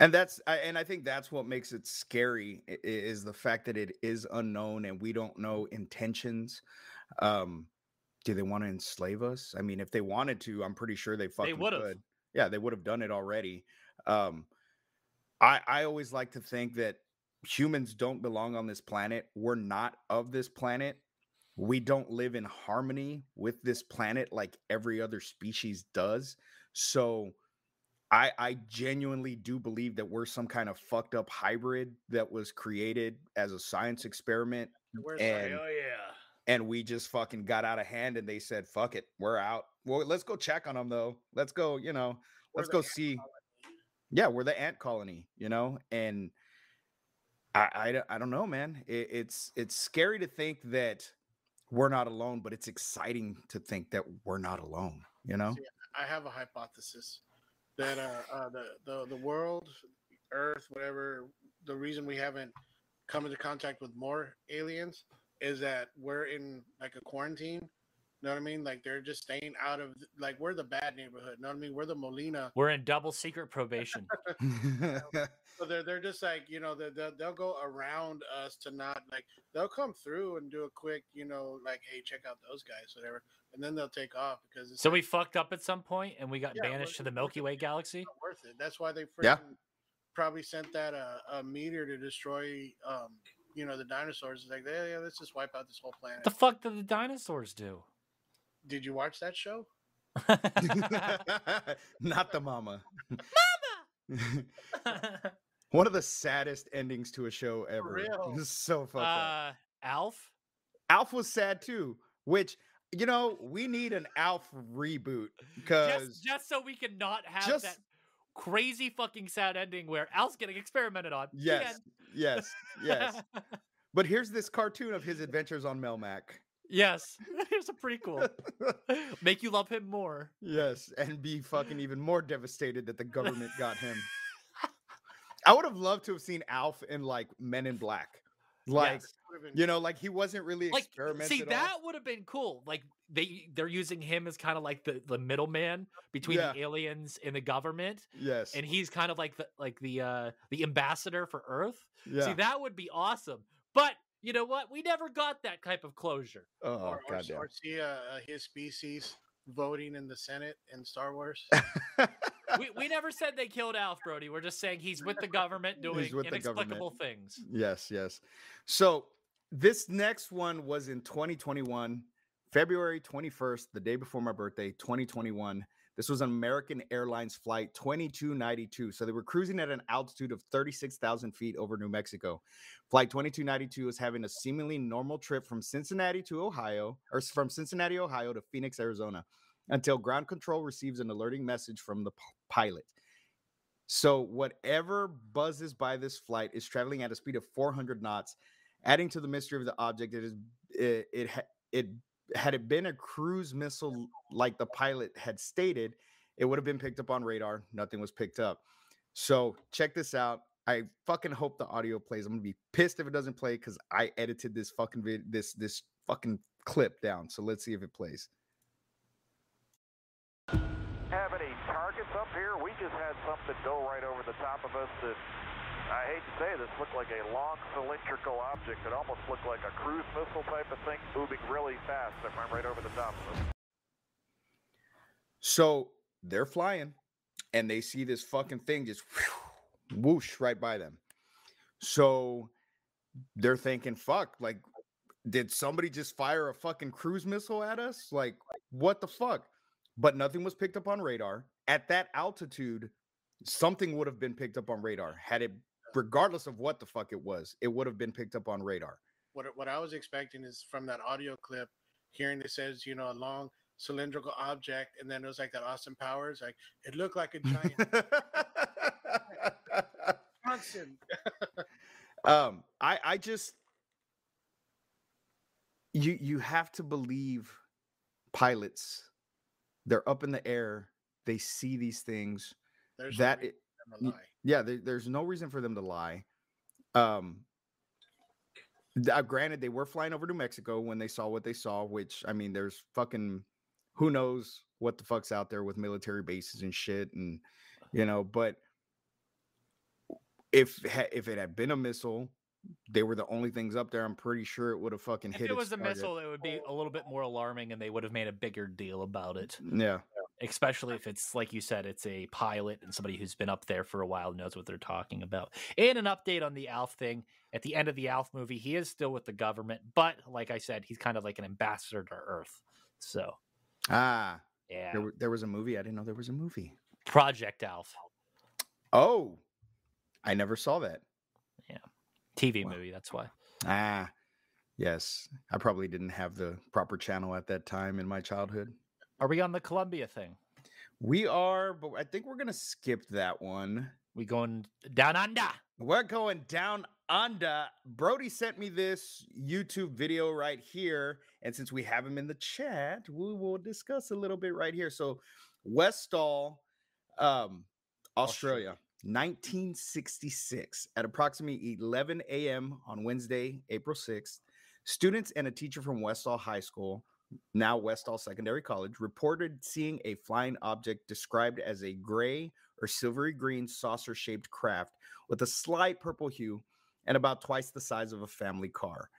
And that's I- and I think that's what makes it scary is the fact that it is unknown and we don't know intentions. Um do they want to enslave us? I mean, if they wanted to, I'm pretty sure they fucking would've. could. Yeah, they would have done it already. Um I I always like to think that humans don't belong on this planet. We're not of this planet. We don't live in harmony with this planet like every other species does. So I I genuinely do believe that we're some kind of fucked up hybrid that was created as a science experiment Where's and oh, yeah. and we just fucking got out of hand and they said fuck it we're out. Well let's go check on them though. Let's go you know We're let's go see yeah we're the ant colony you know and i i, don't- I don't know man. It, it's it's scary to think that we're not alone but it's exciting to think that we're not alone you know? I have a hypothesis that uh, uh, the, the the world, Earth, whatever, the reason we haven't come into contact with more aliens is that we're in like a quarantine. You know what I mean? Like they're just staying out of like we're the bad neighborhood. Know what I mean? We're the Molina. We're in double secret probation. So they're they're just like you know they they'll, they'll go around us to not like they'll come through and do a quick you know like hey check out those guys whatever and then they'll take off because it's So like, we fucked up at some point and we got Yeah, banished to the Milky Way galaxy. not worth it. That's why they Yeah. probably sent that uh, a meteor to destroy, um, you know, the dinosaurs. It's like, yeah, yeah, let's just wipe out this whole planet. What the fuck did the dinosaurs do? Did you watch that show? not the mama Mama. one of the saddest endings to a show ever real. This is so fucked up uh, Alf? alf was sad too which you know we need an alf reboot because Just, just so we can not have just- that crazy fucking sad ending where Alf's getting experimented on. Yes yes yes but here's this cartoon of his adventures on melmac yes. Here's a prequel. Make you love him more. Yes, and be fucking even more devastated that the government got him. I would have loved to have seen Alf in like Men in Black. Like, Yes. You know, like he wasn't really like experimented see that would have been cool like they they're using him as kind of like the the middleman between Yeah. the aliens and the government Yes. and he's kind of like the like the uh the ambassador for earth yeah. see that would be awesome you know what we never got that type of closure oh, or, or, goddamn. or see uh, uh, his species voting in the Senate in Star Wars. we, we never said they killed alf brody we're just saying he's with the government doing He's with the inexplicable government. things yes, yes. So this next one was in 2021, February 21st, the day before my birthday, 2021. This was an American Airlines flight 2292. So they were cruising at an altitude of 36,000 feet over New Mexico. Flight 2292 was having a seemingly normal trip from Cincinnati to Ohio, or from Cincinnati, Ohio to Phoenix, Arizona, until ground control receives an alerting message from the p- pilot. So whatever buzzes by this flight is traveling at a speed of 400 knots. Adding to the mystery of the object, it is it it, it had it been a cruise missile like the pilot had stated, it would have been picked up on radar. Nothing was picked up. So check this out. I fucking hope the audio plays. I'm gonna be pissed if it doesn't play because I edited this fucking vid- this this fucking clip down. So let's see if it plays. have any targets up here? We just had something go right over the top of us that, I hate to say this, looked like a long cylindrical object. It almost looked like a cruise missile type of thing moving really fast. If I'm right over the top of us. So they're flying and they see this fucking thing just whoosh right by them. So they're thinking, fuck, like, did somebody just fire a fucking cruise missile at us? Like, what the fuck? But nothing was picked up on radar. At that altitude, something would have been picked up on radar. Had it, regardless of what the fuck it was, it would have been picked up on radar. What what I was expecting is from that audio clip, hearing it says, you know, a long cylindrical object, and then it was like that Austin Powers, like it looked like a giant Johnson. um, I I just you you have to believe pilots. They're up in the air. They see these things. There's no that reason it, for them to y- lie. yeah, there, there's no reason for them to lie. Um, uh, granted, they were flying over New Mexico when they saw what they saw, which I mean, there's fucking who knows what the fuck's out there with military bases and shit, and you know, but if if it had been a missile, they were the only things up there. I'm pretty sure it would have fucking If hit. it was a target. missile, it would be a little bit more alarming, and they would have made a bigger deal about it. yeah. Especially if it's like you said, it's a pilot and somebody who's been up there for a while knows what they're talking about. And an update on the Alf thing. At the end of the Alf movie, he is still with the government, but like I said, he's kind of like an ambassador to Earth. So Ah, yeah, there, there was a movie. I didn't know there was a movie. Project Alf Oh, I never saw that. Yeah. TV Wow. movie. That's why. Ah, yes. I probably didn't have the proper channel at that time in my childhood. Are we on the Columbia thing? We are, but I think we're gonna skip that one. We going down under? We're going down under. Brody sent me this YouTube video right here, and since we have him in the chat, we will discuss a little bit right here. So, Westall, um, Australia, 1966, at approximately 11 a.m. on Wednesday, April 6th, students and a teacher from Westall High School, now Westall Secondary College, reported seeing a flying object described as a gray or silvery green saucer shaped craft with a slight purple hue and about twice the size of a family car.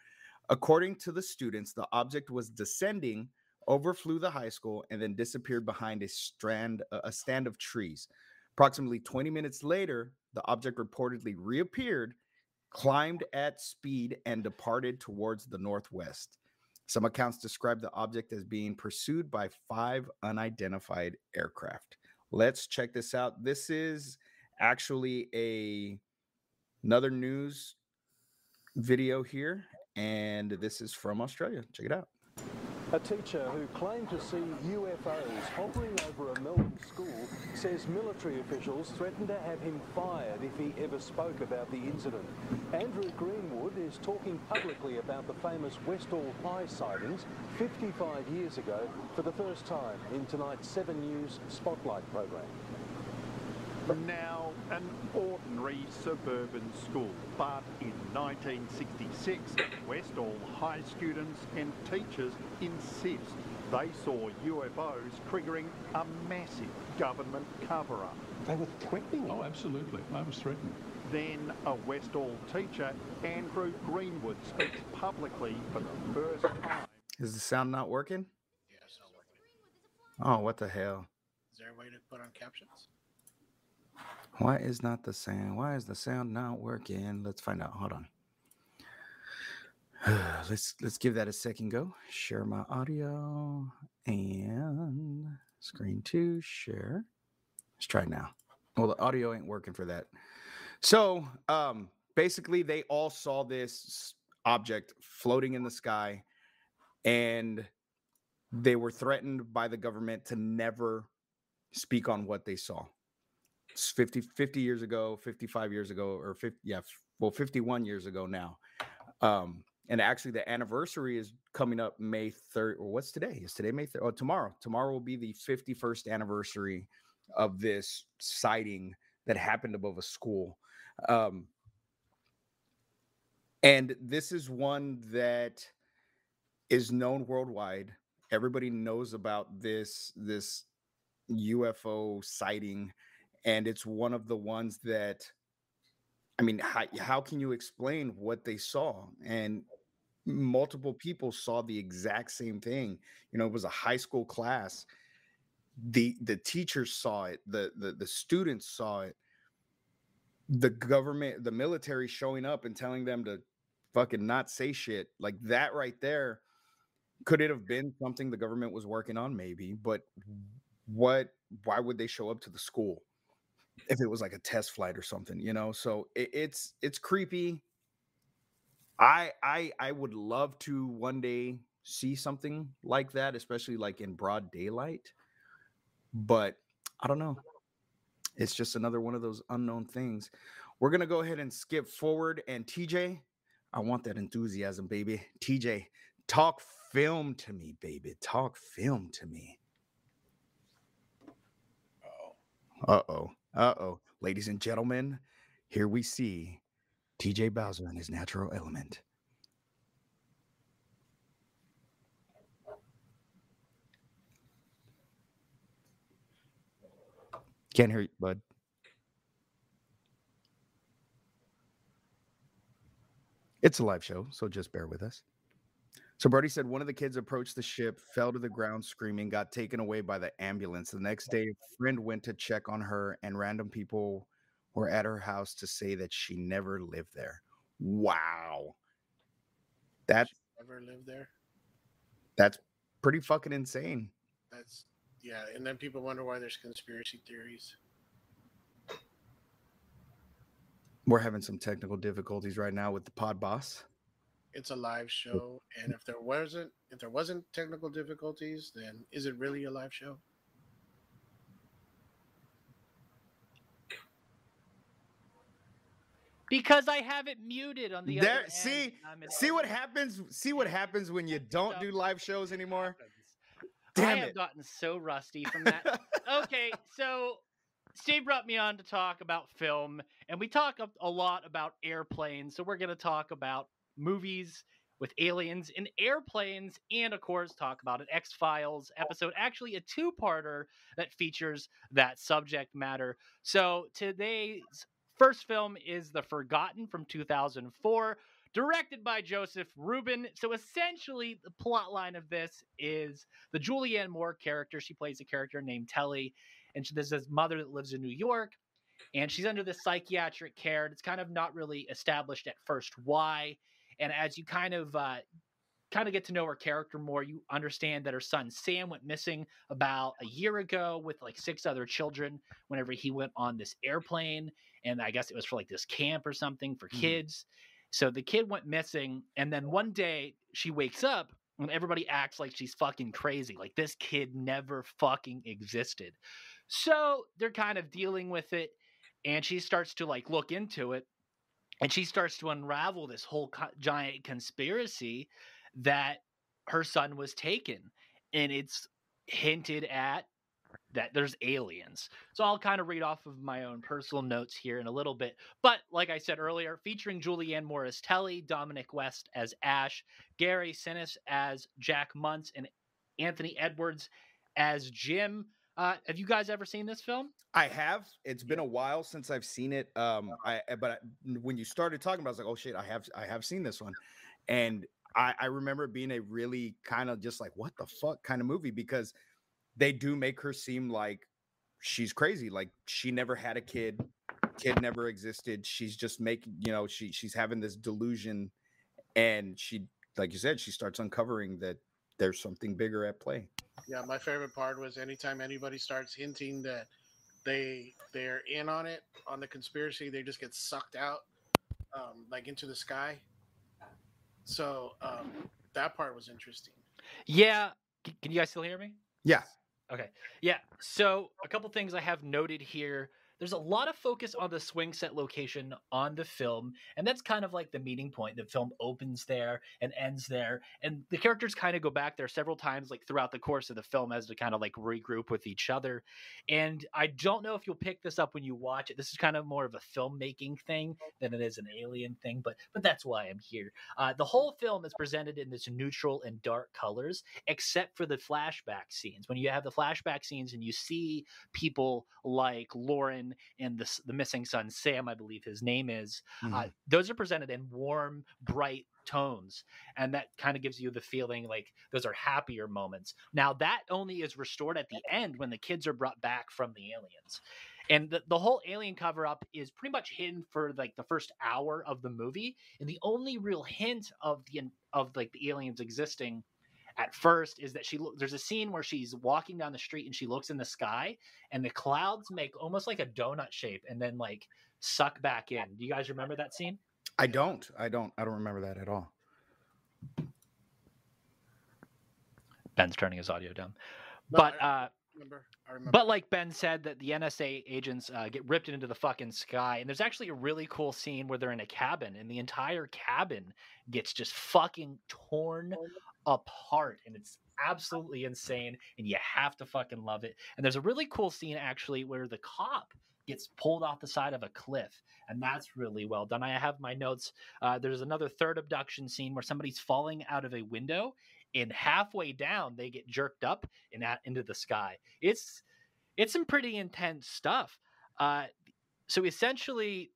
According to the students, the object was descending, overflew the high school, and then disappeared behind a strand a stand of trees. Approximately 20 minutes later, the object reportedly reappeared, climbed at speed, and departed towards the northwest. Some accounts describe the object as being pursued by five unidentified aircraft. Let's check this out. This is actually a another news video here, and this is from Australia. Check it out. A teacher who claimed to see UFOs hovering over a Melbourne school says military officials threatened to have him fired if he ever spoke about the incident. Andrew Greenwood is talking publicly about the famous Westall High sightings 55 years ago for the first time in tonight's 7 News Spotlight program. Now, an ordinary suburban school, but in 1966, Westall High students and teachers insist they saw UFOs triggering a massive government cover-up. They were threatening Oh, absolutely. I was threatened. Then a Westall teacher, Andrew Greenwood, speaks publicly for the first time. Is the sound not working? Yeah, it's not working. Oh, what the hell? Is there a way to put on captions? Why is not the sound? Why is the sound not working? Let's find out. Hold on. let's let's give that a second go. Share my audio and screen two, share. Let's try now. Well, the audio ain't working for that. So um basically they all saw this object floating in the sky and they were threatened by the government to never speak on what they saw. It's 50, 50 years ago, 55 years ago, or 50, yeah, well, 51 years ago now. Um, and actually, the anniversary is coming up May 3rd, or what's today? Is today May 3rd? Oh, tomorrow. Tomorrow will be the 51st anniversary of this sighting that happened above a school. Um, and this is one that is known worldwide. Everybody knows about this this UFO sighting, and it's one of the ones that I mean, how, how can you explain what they saw? And multiple people saw the exact same thing. You know, it was a high school class. the the teachers saw it, the the the students saw it, the government, the military showing up and telling them to fucking not say shit like that right there. Could it have been something the government was working on? Maybe, but what? Why would they show up to the school if it was like a test flight or something? You know, so it, it's it's creepy. I I I would love to one day see something like that, especially like in broad daylight. But I don't know. It's just another one of those unknown things. We're gonna go ahead and skip forward. And TJ, I want that enthusiasm, baby. TJ, talk film to me, baby. Talk film to me. Oh. Uh oh. Uh oh. Ladies and gentlemen, here we see TJ Bowser in his natural element. Can't hear you, bud. It's a live show, so just bear with us. So Brody said one of the kids approached the ship, fell to the ground screaming, got taken away by the ambulance. The next day, a friend went to check on her, and random people were at her house to say that she never lived there. Wow. That's never lived there? that's pretty fucking insane. That's yeah. And then people wonder why there's conspiracy theories. We're having some technical difficulties right now with the pod boss. It's a live mm-hmm. show, and if there wasn't if there wasn't technical difficulties, then is it really a live show? Because I have it muted on the There, other see, end. I'm see what happens. See what happens when you don't do live shows anymore. I Damn have it! gotten so rusty from that. okay, so Steve brought me on to talk about film, and we talk a, a lot about airplanes. So we're going to talk about movies with aliens and airplanes, and of course, talk about an X Files oh. episode, actually a two parter that features that subject matter. So today's first film is The Forgotten from 2004 directed by Joseph Ruben. So essentially, the plot line of this is the Julianne Moore character. She plays a character named Telly, and she, there's this mother that lives in New York, and she's under this psychiatric care. And it's kind of not really established at first why. And as you kind of uh, kind of get to know her character more, you understand that her son Sam went missing about a year ago with like six other children. Whenever he went on this airplane, and I guess it was for like this camp or something for Mhm. kids. So the kid went missing, and then one day she wakes up and everybody acts like she's fucking crazy. Like this kid never fucking existed. So they're kind of dealing with it, and she starts to like look into it, and she starts to unravel this whole co- giant conspiracy that her son was taken, and it's hinted at that there's aliens. So I'll kind of read off of my own personal notes here in a little bit. But like I said earlier, featuring Julianne Moore as Telly, Dominic West as Ash, Gary Sinise as Jack Munce, and Anthony Edwards as Jim. Uh, have you guys ever seen this film? I have. It's been a while since I've seen it. Um, I I- but I, when you started talking about, it, I was like, oh shit, I have I have seen this one, and I I remember it being a really kind of just like what the fuck kind of movie because they do make her seem like she's crazy, like she never had a kid, kid never existed. She's just making you know she she's having this delusion, and she like you said she starts uncovering that there's something bigger at play. Yeah, my favorite part was anytime anybody starts hinting that they they're in on it on the conspiracy, they just get sucked out um, like into the sky. So um, that part was interesting. Yeah. Can you guys still hear me? Yeah. Okay. Yeah. So a couple things I have noted here. There's a lot of focus on the swing set location on the film, and that's kind of like the meeting point. The film opens there and ends there, and the characters kind of go back there several times, like throughout the course of the film, as to kind of like regroup with each other. And I don't know if you'll pick this up when you watch it. This is kind of more of a filmmaking thing than it is an alien thing, but but that's why I'm here. Uh, the whole film is presented in this neutral and dark colors, except for the flashback scenes. When you have the flashback scenes and you see people like Lauren And the the missing son Sam, I believe his name is. Uh, Mhm. those are presented in warm, bright tones, and that kind of gives you the feeling like those are happier moments. Now that only is restored at the end when the kids are brought back from the aliens. And the, the whole alien cover up is pretty much hidden for like the first hour of the movie. And the only real hint of the of like the aliens existing at first is that she loo- there's a scene where she's walking down the street and she looks in the sky and the clouds make almost like a donut shape and then like suck back in. Do you guys remember that scene? I don't. I don't. I don't remember that at all. Ben's turning his audio down. No, But uh remember. I remember. But like Ben said, that the NSA agents uh, get ripped into the fucking sky, and there's actually a really cool scene where they're in a cabin, and the entire cabin gets just fucking torn apart, and it's absolutely insane, and you have to fucking love it. And there's a really cool scene actually where the cop gets pulled off the side of a cliff, and that's really well done. I have my notes. Uh, there's another third abduction scene where somebody's falling out of a window, and halfway down they get jerked up and out into the sky. It's it's some pretty intense stuff. Uh, so essentially,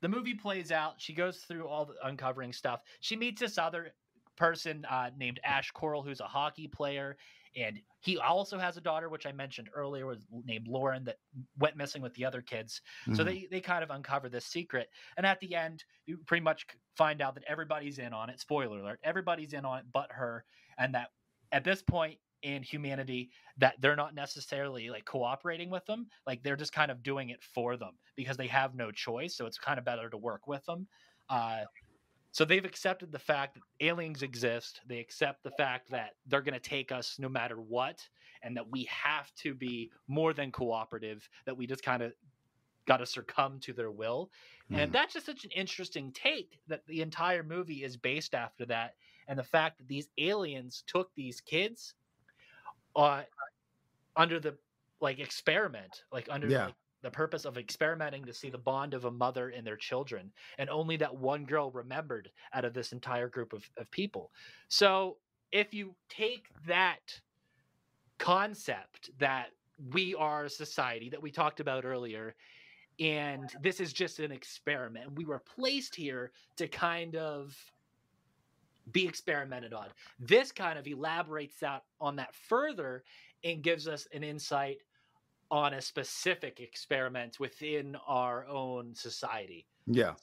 the movie plays out. She goes through all the uncovering stuff. She meets this other person uh, named Ash Correll, who's a hockey player, and he also has a daughter, which I mentioned earlier, was named Lauren, that went missing with the other kids. So Mhm. they they kind of uncover this secret, and at the end, you pretty much find out that everybody's in on it. Spoiler alert: everybody's in on it, but her, and that at this point in humanity that they're not necessarily like cooperating with them like they're just kind of doing it for them because they have no choice so it's kind of better to work with them uh, so they've accepted the fact that aliens exist they accept the fact that they're going to take us no matter what and that we have to be more than cooperative that we just kind of got to succumb to their will and Mhm. that's just such an interesting take that the entire movie is based after that and the fact that these aliens took these kids uh under the like experiment like under Yeah. like, the purpose of experimenting to see the bond of a mother and their children and only that one girl remembered out of this entire group of, of people. So if you take that concept that we are a society that we talked about earlier and this is just an experiment we were placed here to kind of be experimented on. This kind of elaborates out on that further and gives us an insight on a specific experiment within our own society Yeah.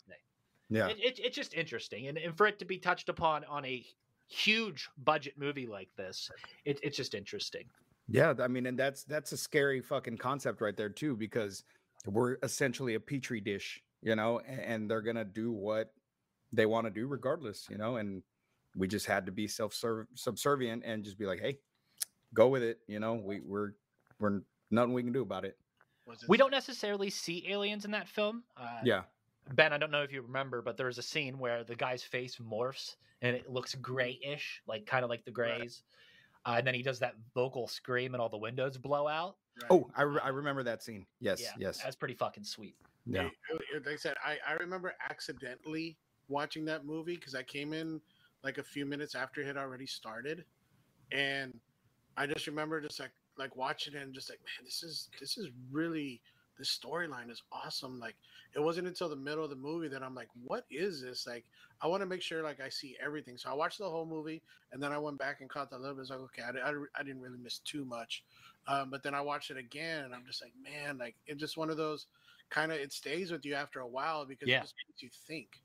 Yeah. it, it, it's just interesting and, and for it to be touched upon on a huge budget movie like this it, it's just interesting Yeah, I mean, and that's that's a scary fucking concept right there too, because we're essentially a petri dish, you know, a- and, they're gonna do what they want to do regardless, you know, and we just had to be self subservient and just be like, hey, go with it, you know, we we're we're nothing we can do about it. we don't necessarily see aliens in that film uh, Yeah, Ben, I don't know if you remember, but there's a scene where the guy's face morphs and it looks grayish, like kind of like the grays. Uh, and then he does that vocal scream and all the windows blow out. Oh, I, re- I remember that scene. Yes, yeah, yes, That's pretty fucking sweet. yeah. It- it- like I said, I, I remember accidentally watching that movie because I came in like a few minutes after it had already started, and I just remember just like like watching it and just like, man, this is this is really this storyline is awesome. Like it wasn't until the middle of the movie that I'm like, what is this? Like I want to make sure like I see everything. So I watched the whole movie and then I went back and caught the little bit. It's like, okay, I, I, I didn't really miss too much. Um, but then I watched it again and I'm just like, man, like it's just one of those kind of it stays with you after a while because Yeah. it just makes you think.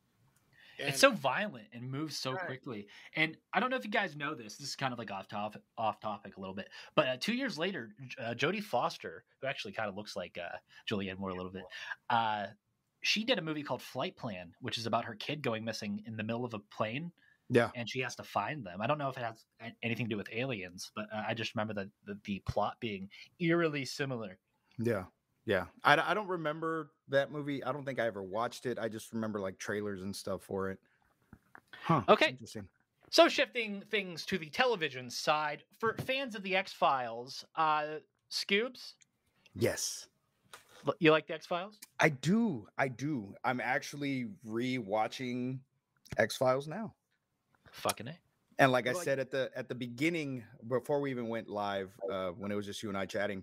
It's so violent and moves so Right. quickly. And I don't know if you guys know this. This is kind of like off topic, off topic a little bit. But uh, two years later, uh, Jodie Foster, who actually kind of looks like uh, Julianne Moore a little bit, uh, she did a movie called Flight Plan, which is about her kid going missing in the middle of a plane. Yeah. and she has to find them. I don't know if it has anything to do with aliens, but uh, I just remember the, the the plot being eerily similar. Yeah. Yeah. I, I don't remember that movie. I don't think I ever watched it. I just remember like trailers and stuff for it. Huh. Okay. Interesting. So shifting things to the television side for fans of the X Files, uh, Scoobs, Yes. you like the X Files? I do. I do. I'm actually re-watching X Files now. Fucking it. And like I said at the at the beginning, before we even went live, uh, when it was just you and I chatting,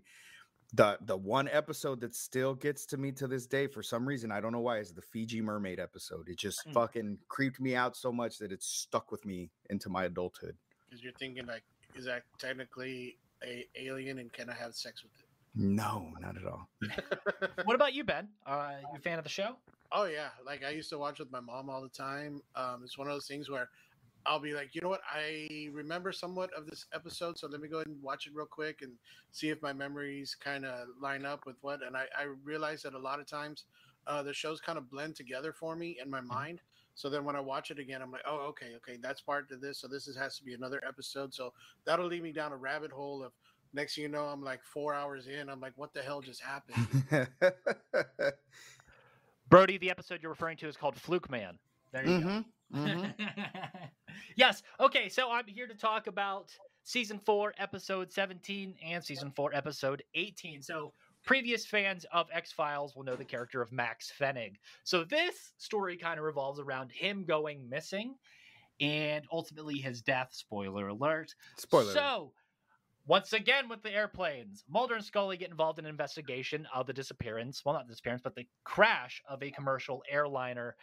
The the one episode that still gets to me to this day for some reason I don't know why is the Fiji mermaid episode. It just Mm. fucking creeped me out so much that it's stuck with me into my adulthood. Because you're thinking like, is that technically a alien and can I have sex with it? No, not at all. What about you, Ben? Uh, you a fan of the show? Oh yeah, like I used to watch with my mom all the time. Um, it's one of those things where I'll be like, you know what, I remember somewhat of this episode, so let me go ahead and watch it real quick and see if my memories kind of line up with what. And I, I realize that a lot of times uh, the shows kind of blend together for me in my mind. So then when I watch it again, I'm like, oh, okay, okay, that's part of this. So this is, has to be another episode. So that'll lead me down a rabbit hole of next thing you know, I'm like four hours in. I'm like, what the hell just happened? Brody, the episode you're referring to is called Fluke Man. There you go. Mhm, yes. Okay. So I'm here to talk about season four, episode 17, and season four, episode 18. So previous fans of X Files will know the character of Max Fennig. So this story kind of revolves around him going missing and ultimately his death. Spoiler alert. Spoiler alert. So. Once again, with the airplanes, Mulder and Scully get involved in an investigation of the disappearance. Well, not the disappearance, but the crash of a commercial airliner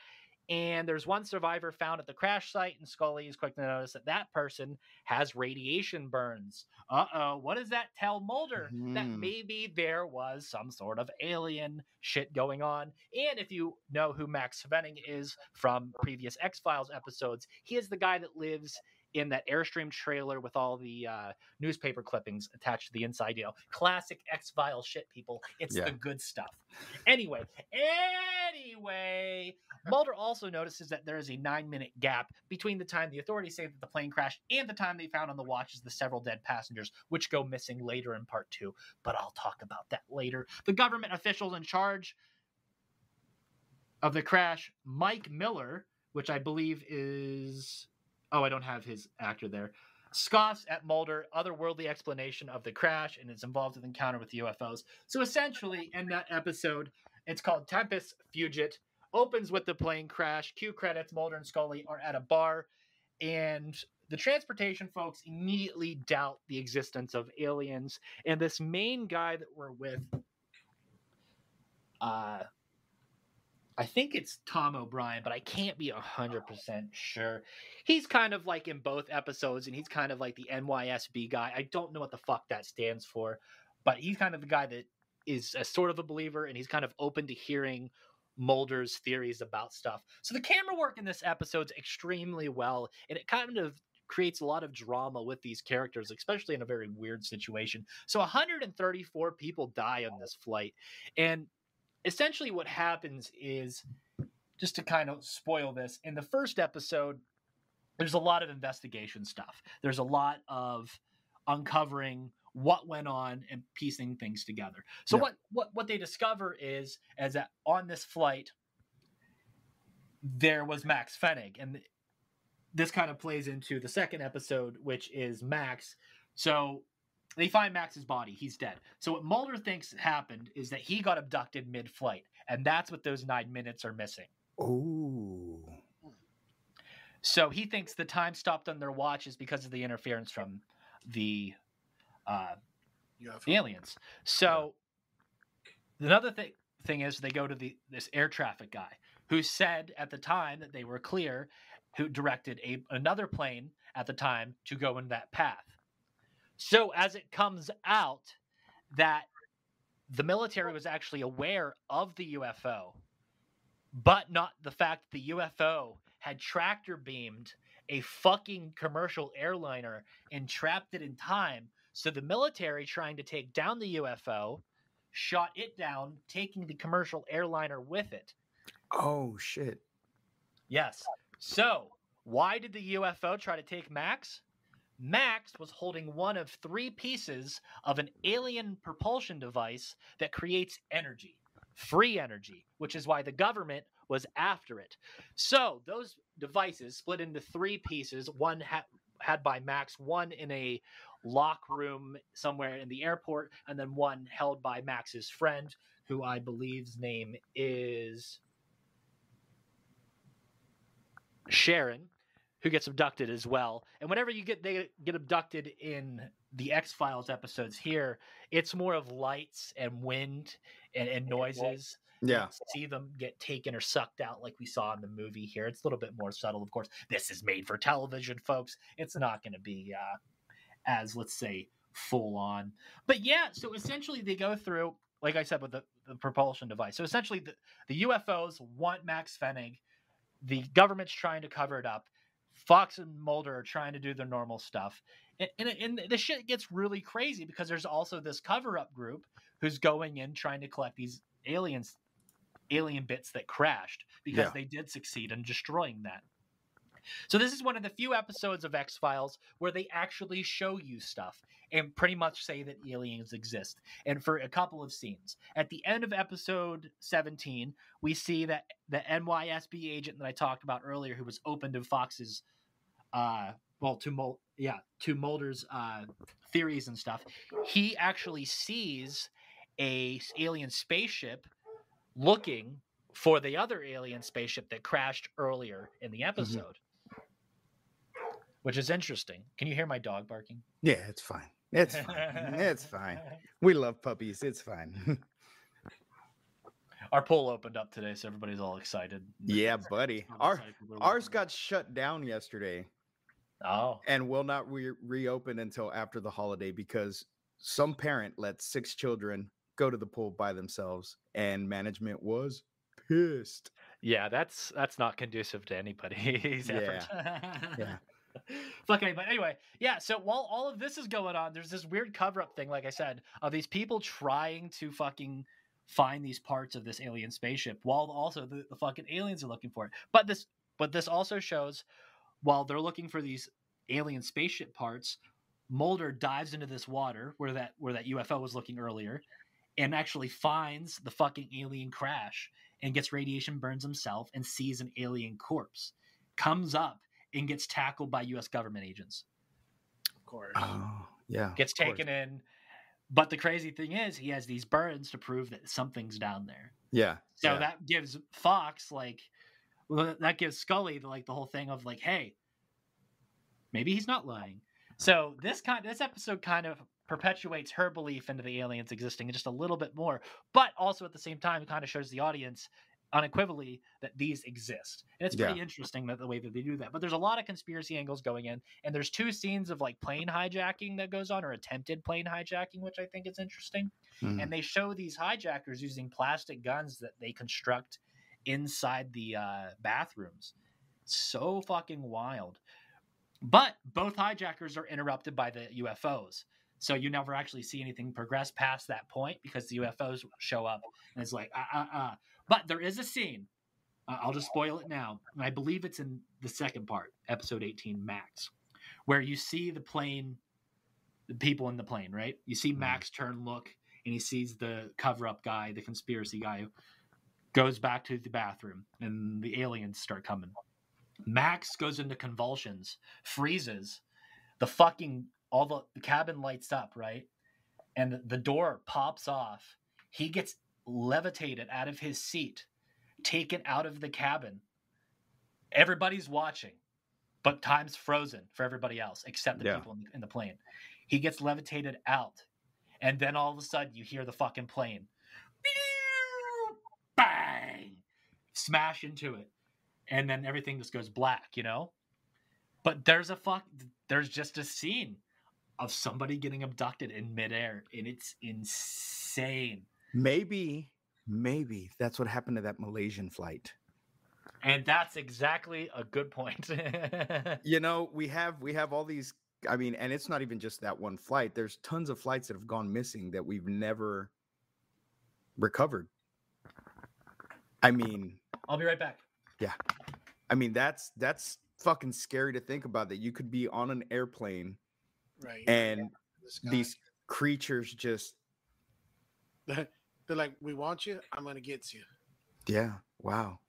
and there's one survivor found at the crash site, and Scully is quick to notice that that person has radiation burns. Uh oh, what does that tell Mulder? That Mhm. maybe there was some sort of alien shit going on. And if you know who Max Fennig is from previous X Files episodes, he is the guy that lives in that Airstream trailer with all the uh, newspaper clippings attached to the inside. You know, classic X File shit, people. It's Yeah. the good stuff. Anyway, anyway, Mulder also notices that there is a nine minute gap between the time the authorities say that the plane crashed and the time they found on the watches the several dead passengers, which go missing later in part two. But I'll talk about that later. The government officials in charge of the crash, Mike Miller, which I believe is. Oh, I don't have his actor there. Scoffs at Mulder, otherworldly explanation of the crash, and is involved in the encounter with UFOs. So essentially, in that episode, it's called Tempus Fugit. Opens with the plane crash. Cue credits. Mulder and Scully are at a bar, and the transportation folks immediately doubt the existence of aliens. And this main guy that we're with, uh, I think it's Tom O'Brien, but I can't be 100% sure. He's kind of like in both episodes, and he's kind of like the NYSB guy. I don't know what the fuck that stands for, but he's kind of the guy that is a sort of a believer, and he's kind of open to hearing Mulder's theories about stuff. So the camera work in this episode's extremely well, and it kind of creates a lot of drama with these characters, especially in a very weird situation. So 134 people die on this flight, and essentially what happens is just to kind of spoil this in the first episode there's a lot of investigation stuff. There's a lot of uncovering what went on and piecing things together. So Yeah. what what what they discover is as that on this flight there was max fennig and this kind of plays into the second episode which is max. So they find Max's body. He's dead. So what Mulder thinks happened is that he got abducted mid-flight, and that's what those nine minutes are missing. Ooh. So he thinks the time stopped on their watch is because of the interference from the uh, the aliens. So another thing thing is they go to the this air traffic guy who said at the time that they were clear, who directed a another plane at the time to go in that path. So as it comes out that the military was actually aware of the UFO, but not the fact that the UFO had tractor beamed a fucking commercial airliner and trapped it in time. So the military trying to take down the UFO shot it down, taking the commercial airliner with it. Oh shit. Yes. So, why did the UFO try to take Max? Max was holding one of three pieces of an alien propulsion device that creates energy, free energy, which is why the government was after it. So, those devices split into three pieces, one ha- had by Max, one in a lock room somewhere in the airport, and then one held by Max's friend, who I believe's name is Sharon. Who gets abducted as well. And whenever you get they get abducted in the X Files episodes here, it's more of lights and wind and, and noises. Yeah. see them get taken or sucked out like we saw in the movie here. It's a little bit more subtle, of course. This is made for television, folks. It's not going to be uh, as let's say full on. But yeah, so essentially they go through, like I said, with the, the propulsion device. So essentially the, the UFOs want Max Fennig. The government's trying to cover it up. Fox and Mulder are trying to do their normal stuff. And, and, and the shit gets really crazy because there's also this cover up group who's going in trying to collect these aliens alien bits that crashed because Yeah. they did succeed in destroying that. So this is one of the few episodes of X Files where they actually show you stuff and pretty much say that aliens exist. And for a couple of scenes, at the end of episode 17, we see that the NTSB agent that I talked about earlier, who was open to Fox's, uh, well, to Mul- yeah, to Mulder's uh, theories and stuff, he actually sees a alien spaceship looking for the other alien spaceship that crashed earlier in the episode. Which is interesting. Can you hear my dog barking? Yeah, it's fine. It's fine. it's fine. We love puppies. It's fine. Our pool opened up today, so everybody's all excited. yeah, buddy. Our ours got shut down yesterday Oh, and will not re- reopen until after the holiday because some parent let six children go to the pool by themselves and management was pissed. yeah, that's that's not conducive to anybody's effort. Yeah. Fuck anybody. Anyway, yeah. So while all of this is going on, there's this weird cover up thing, like I said, of these people trying to fucking find these parts of this alien spaceship, while also the, the fucking aliens are looking for it. But this, but this also shows, while they're looking for these alien spaceship parts, Mulder dives into this water where that where that UFO was looking earlier, and actually finds the fucking alien crash and gets radiation burns himself and sees an alien corpse. Comes up and gets tackled by U.S. government agents. Of course. Oh, yeah. Gets of course. taken in. But the crazy thing is, he has these burns to prove that something's down there. Yeah. So yeah. that gives Fox like, well, that gives Scully the, like the whole thing of like, hey, maybe he's not lying. So this kind, this episode kind of perpetuates her belief into the aliens existing just a little bit more, but also at the same time, it kind of shows the audience unequivocally that these exist. And it's pretty Yeah. interesting that the way that they do that. But there's a lot of conspiracy angles going in, and there's two scenes of like plane hijacking that goes on or attempted plane hijacking, which I think is interesting. Mhm. And they show these hijackers using plastic guns that they construct inside the uh, bathrooms. So fucking wild. But both hijackers are interrupted by the UFOs. So you never actually see anything progress past that point because the UFOs show up and it's like, ah, ah, ah. But there is a scene. Uh, I'll just spoil it now. And I believe it's in the second part, episode 18, Max, where you see the plane, the people in the plane, right? You see Max turn, look, and he sees the cover up guy, the conspiracy guy, who goes back to the bathroom, and the aliens start coming. Max goes into convulsions, freezes, the fucking all the, the cabin lights up, right? And the, the door pops off. He gets levitated out of his seat, taken out of the cabin. Everybody's watching, but time's frozen for everybody else except the Yeah. people in the, in the plane. He gets levitated out, and then all of a sudden you hear the fucking plane bang smash into it and then everything just goes black you know but there's a fuck there's just a scene of somebody getting abducted in midair and it's insane Maybe, maybe that's what happened to that Malaysian flight. and that's exactly a good point You know, we have we have all these. I mean, and it's not even just that one flight. There's tons of flights that have gone missing that we've never recovered. I mean, i'll be right back yeah. I mean, that's that's fucking scary to think about that you could be on an airplane Right. and The these creatures just They're like, we want you. I'm gonna get you. Yeah. Wow.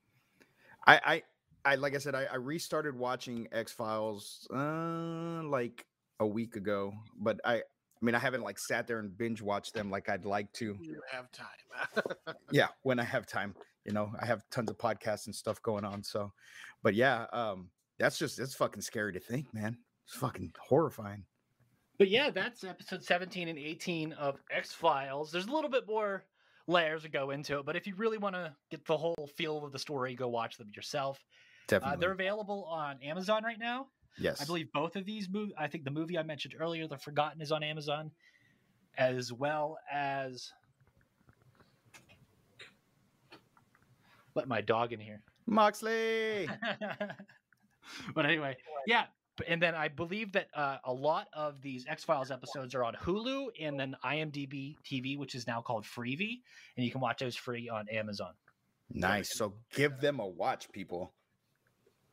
I I I like I said I, I restarted watching X Files uh like a week ago, but I I mean I haven't like sat there and binge watched them like I'd like to. You have time. Yeah, when I have time. You know, I have tons of podcasts and stuff going on. So, but yeah, um That's just it's fucking scary to think, man. It's fucking horrifying. But yeah, that's episode 17 and 18 of X Files. There's a little bit more layers go into it, but if you really want to get the whole feel of the story, go watch them yourself. Uh, Definitely. they're available on Amazon right now. yes. I believe both of these movies. I think the movie I mentioned earlier, The Forgotten, is on Amazon, as well as. Let my dog in here. Moxley. but anyway, yeah. And then I believe that uh, a lot of these X Files episodes are on Hulu and then IMDb TV, which is now called Freevee, and you can watch those free on Amazon. Nice. So give them a watch, people.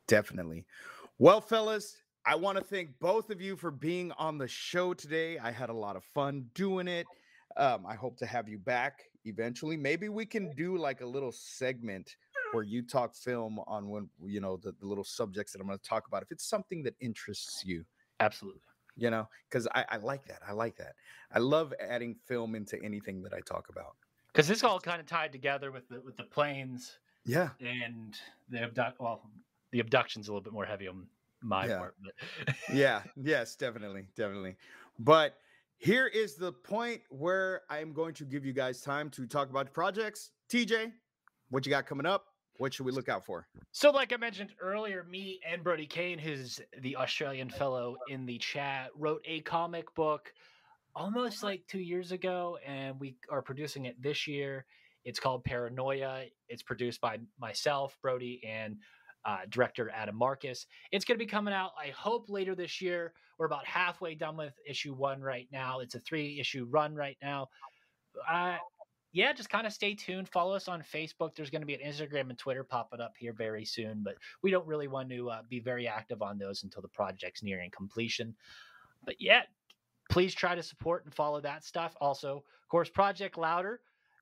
Definitely. Well, fellas, I want to thank both of you for being on the show today. I had a lot of fun doing it. Um, I hope to have you back eventually. Maybe we can do like a little segment where you talk film on when you know the, the little subjects that I'm going to talk about. If it's something that interests you, Absolutely. you know, because I, I like that. I like that. I love adding film into anything that I talk about. Because this all kind of tied together with the with the planes Yeah. and the abduct. Well, the abduction's a little bit more heavy on my Yeah. part. But yeah, yes, definitely, definitely. But here is the point where I am going to give you guys time to talk about the projects. TJ, what you got coming up? What should we look out for? So, like I mentioned earlier, me and Brody Kane, who's the Australian fellow in the chat, wrote a comic book almost like two years ago, and we are producing it this year. It's called Paranoia. It's produced by myself, Brody, and uh, director Adam Marcus. It's going to be coming out, I hope, later this year. We're about halfway done with issue one right now. It's a three issue run right now. Uh, yeah, just kind of stay tuned. Follow us on Facebook. There's going to be an Instagram and Twitter popping up here very soon, but we don't really want to uh, be very active on those until the project's nearing completion. But yeah, please try to support and follow that stuff. Also, of course, Project Louder.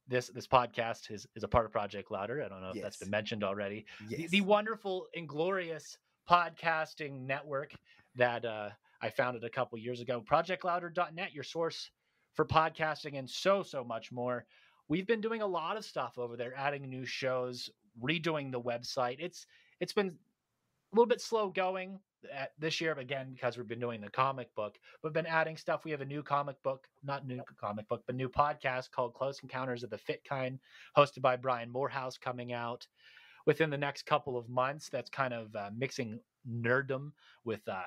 This this podcast is is a part of Project Louder. I don't know if that's been mentioned already. The, Yes. the wonderful and glorious podcasting network that uh, I founded a couple years ago. ProjectLouder.net, your source for podcasting and so so much more. We've been doing a lot of stuff over there, adding new shows, redoing the website. It's it's been a little bit slow going at this year again because we've been doing the comic book. We've been adding stuff. We have a new comic book, not new comic book, but new podcast called Close Encounters of the Fit Kind, hosted by Brian Morehouse, coming out within the next couple of months. That's kind of uh, mixing nerddom with uh,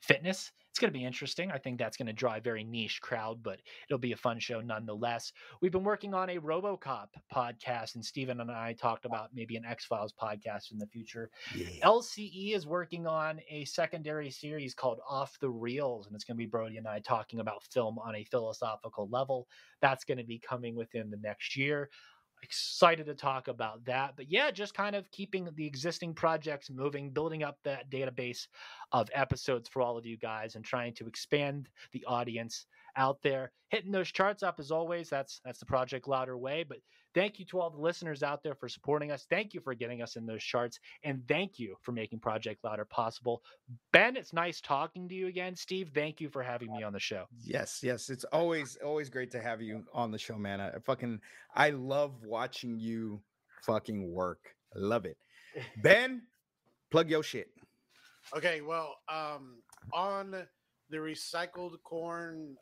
fitness. It's going to be interesting. I think that's going to draw a very niche crowd, but it'll be a fun show nonetheless. We've been working on a RoboCop podcast, and Steven and I talked about maybe an X Files podcast in the future. LCE is working on a secondary series called Off the Reels, and it's going to be Brody and I talking about film on a philosophical level. That's going to be coming within the next year. Excited to talk about that. But yeah, just kind of keeping the existing projects moving, building up that database of episodes for all of you guys and trying to expand the audience out there hitting those charts up as always that's that's the project louder way but thank you to all the listeners out there for supporting us thank you for getting us in those charts and thank you for making project louder possible ben it's nice talking to you again steve thank you for having me on the show Yes, yes. It's always always great to have you on the show, man. I I fucking I love watching you fucking work. I love it. Ben, plug your shit. Okay, well, um, on the recycled corn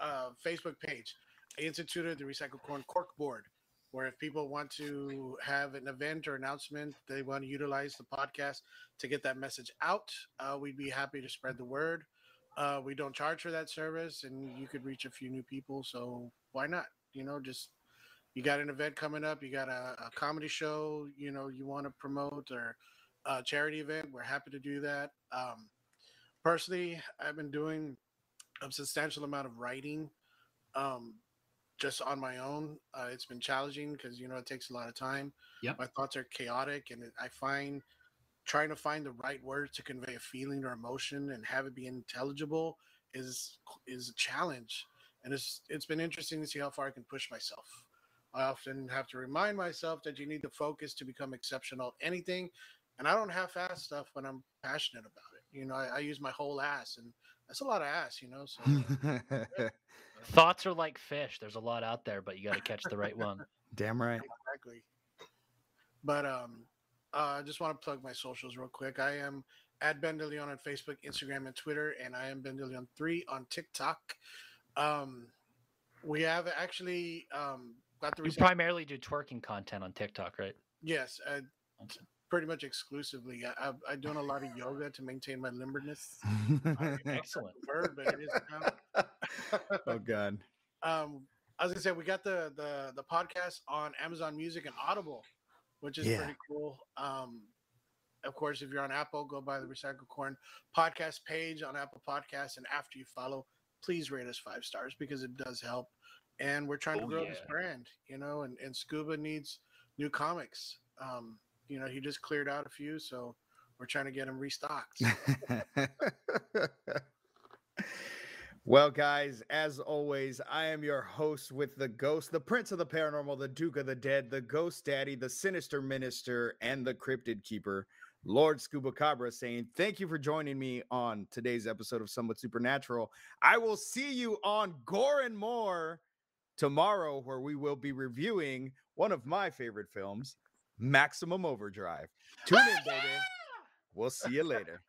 uh, Facebook page, I instituted the recycled corn cork board, where if people want to have an event or announcement, they want to utilize the podcast to get that message out. Uh, we'd be happy to spread the word. Uh, we don't charge for that service, and you could reach a few new people. So why not? You know, just you got an event coming up, you got a, a comedy show, you know, you want to promote or a charity event, we're happy to do that. Um, personally, I've been doing a substantial amount of writing um, just on my own. Uh, it's been challenging because, you know, it takes a lot of time. Yep. My thoughts are chaotic, and I find trying to find the right words to convey a feeling or emotion and have it be intelligible is is a challenge and it's it's been interesting to see how far I can push myself. I often have to remind myself that you need to focus to become exceptional at anything, and I don't half-ass stuff when I'm passionate about it. You know, I, I use my whole ass, and that's a lot of ass. You know, so thoughts are like fish there's a lot out there but you got to catch the right one Damn right. exactly. But um, uh, I just want to plug my socials real quick. I am at Ben DeLeon on Facebook, Instagram, and Twitter, and I am Ben DeLeon three on TikTok. Um, we have actually um, got the You reception- primarily do twerking content on TikTok, right? Yes, uh, pretty much exclusively. I, I've, I'm doing a lot of yoga to maintain my limberness. Excellent. Word, but it is now. oh god. um, I was gonna say we got the the the podcast on Amazon Music and Audible, which is Yeah. pretty cool. Um, of course, if you're on Apple, go by the Recycle Corn podcast page on Apple Podcasts, and after you follow, please rate us five stars because it does help. And we're trying to Oh, grow this brand, you know. And, and Scuba needs new comics. Um, you know, he just cleared out a few, so we're trying to get him restocked. well, guys, as always, I am your host with the ghost, the prince of the paranormal, the duke of the dead, the ghost daddy, the sinister minister, and the cryptid keeper, Lord Scuba Cabra, saying thank you for joining me on today's episode of Somewhat Supernatural. I will see you on Gore and More tomorrow, where we will be reviewing one of my favorite films, Maximum Overdrive. Tune in, baby. We'll see you later.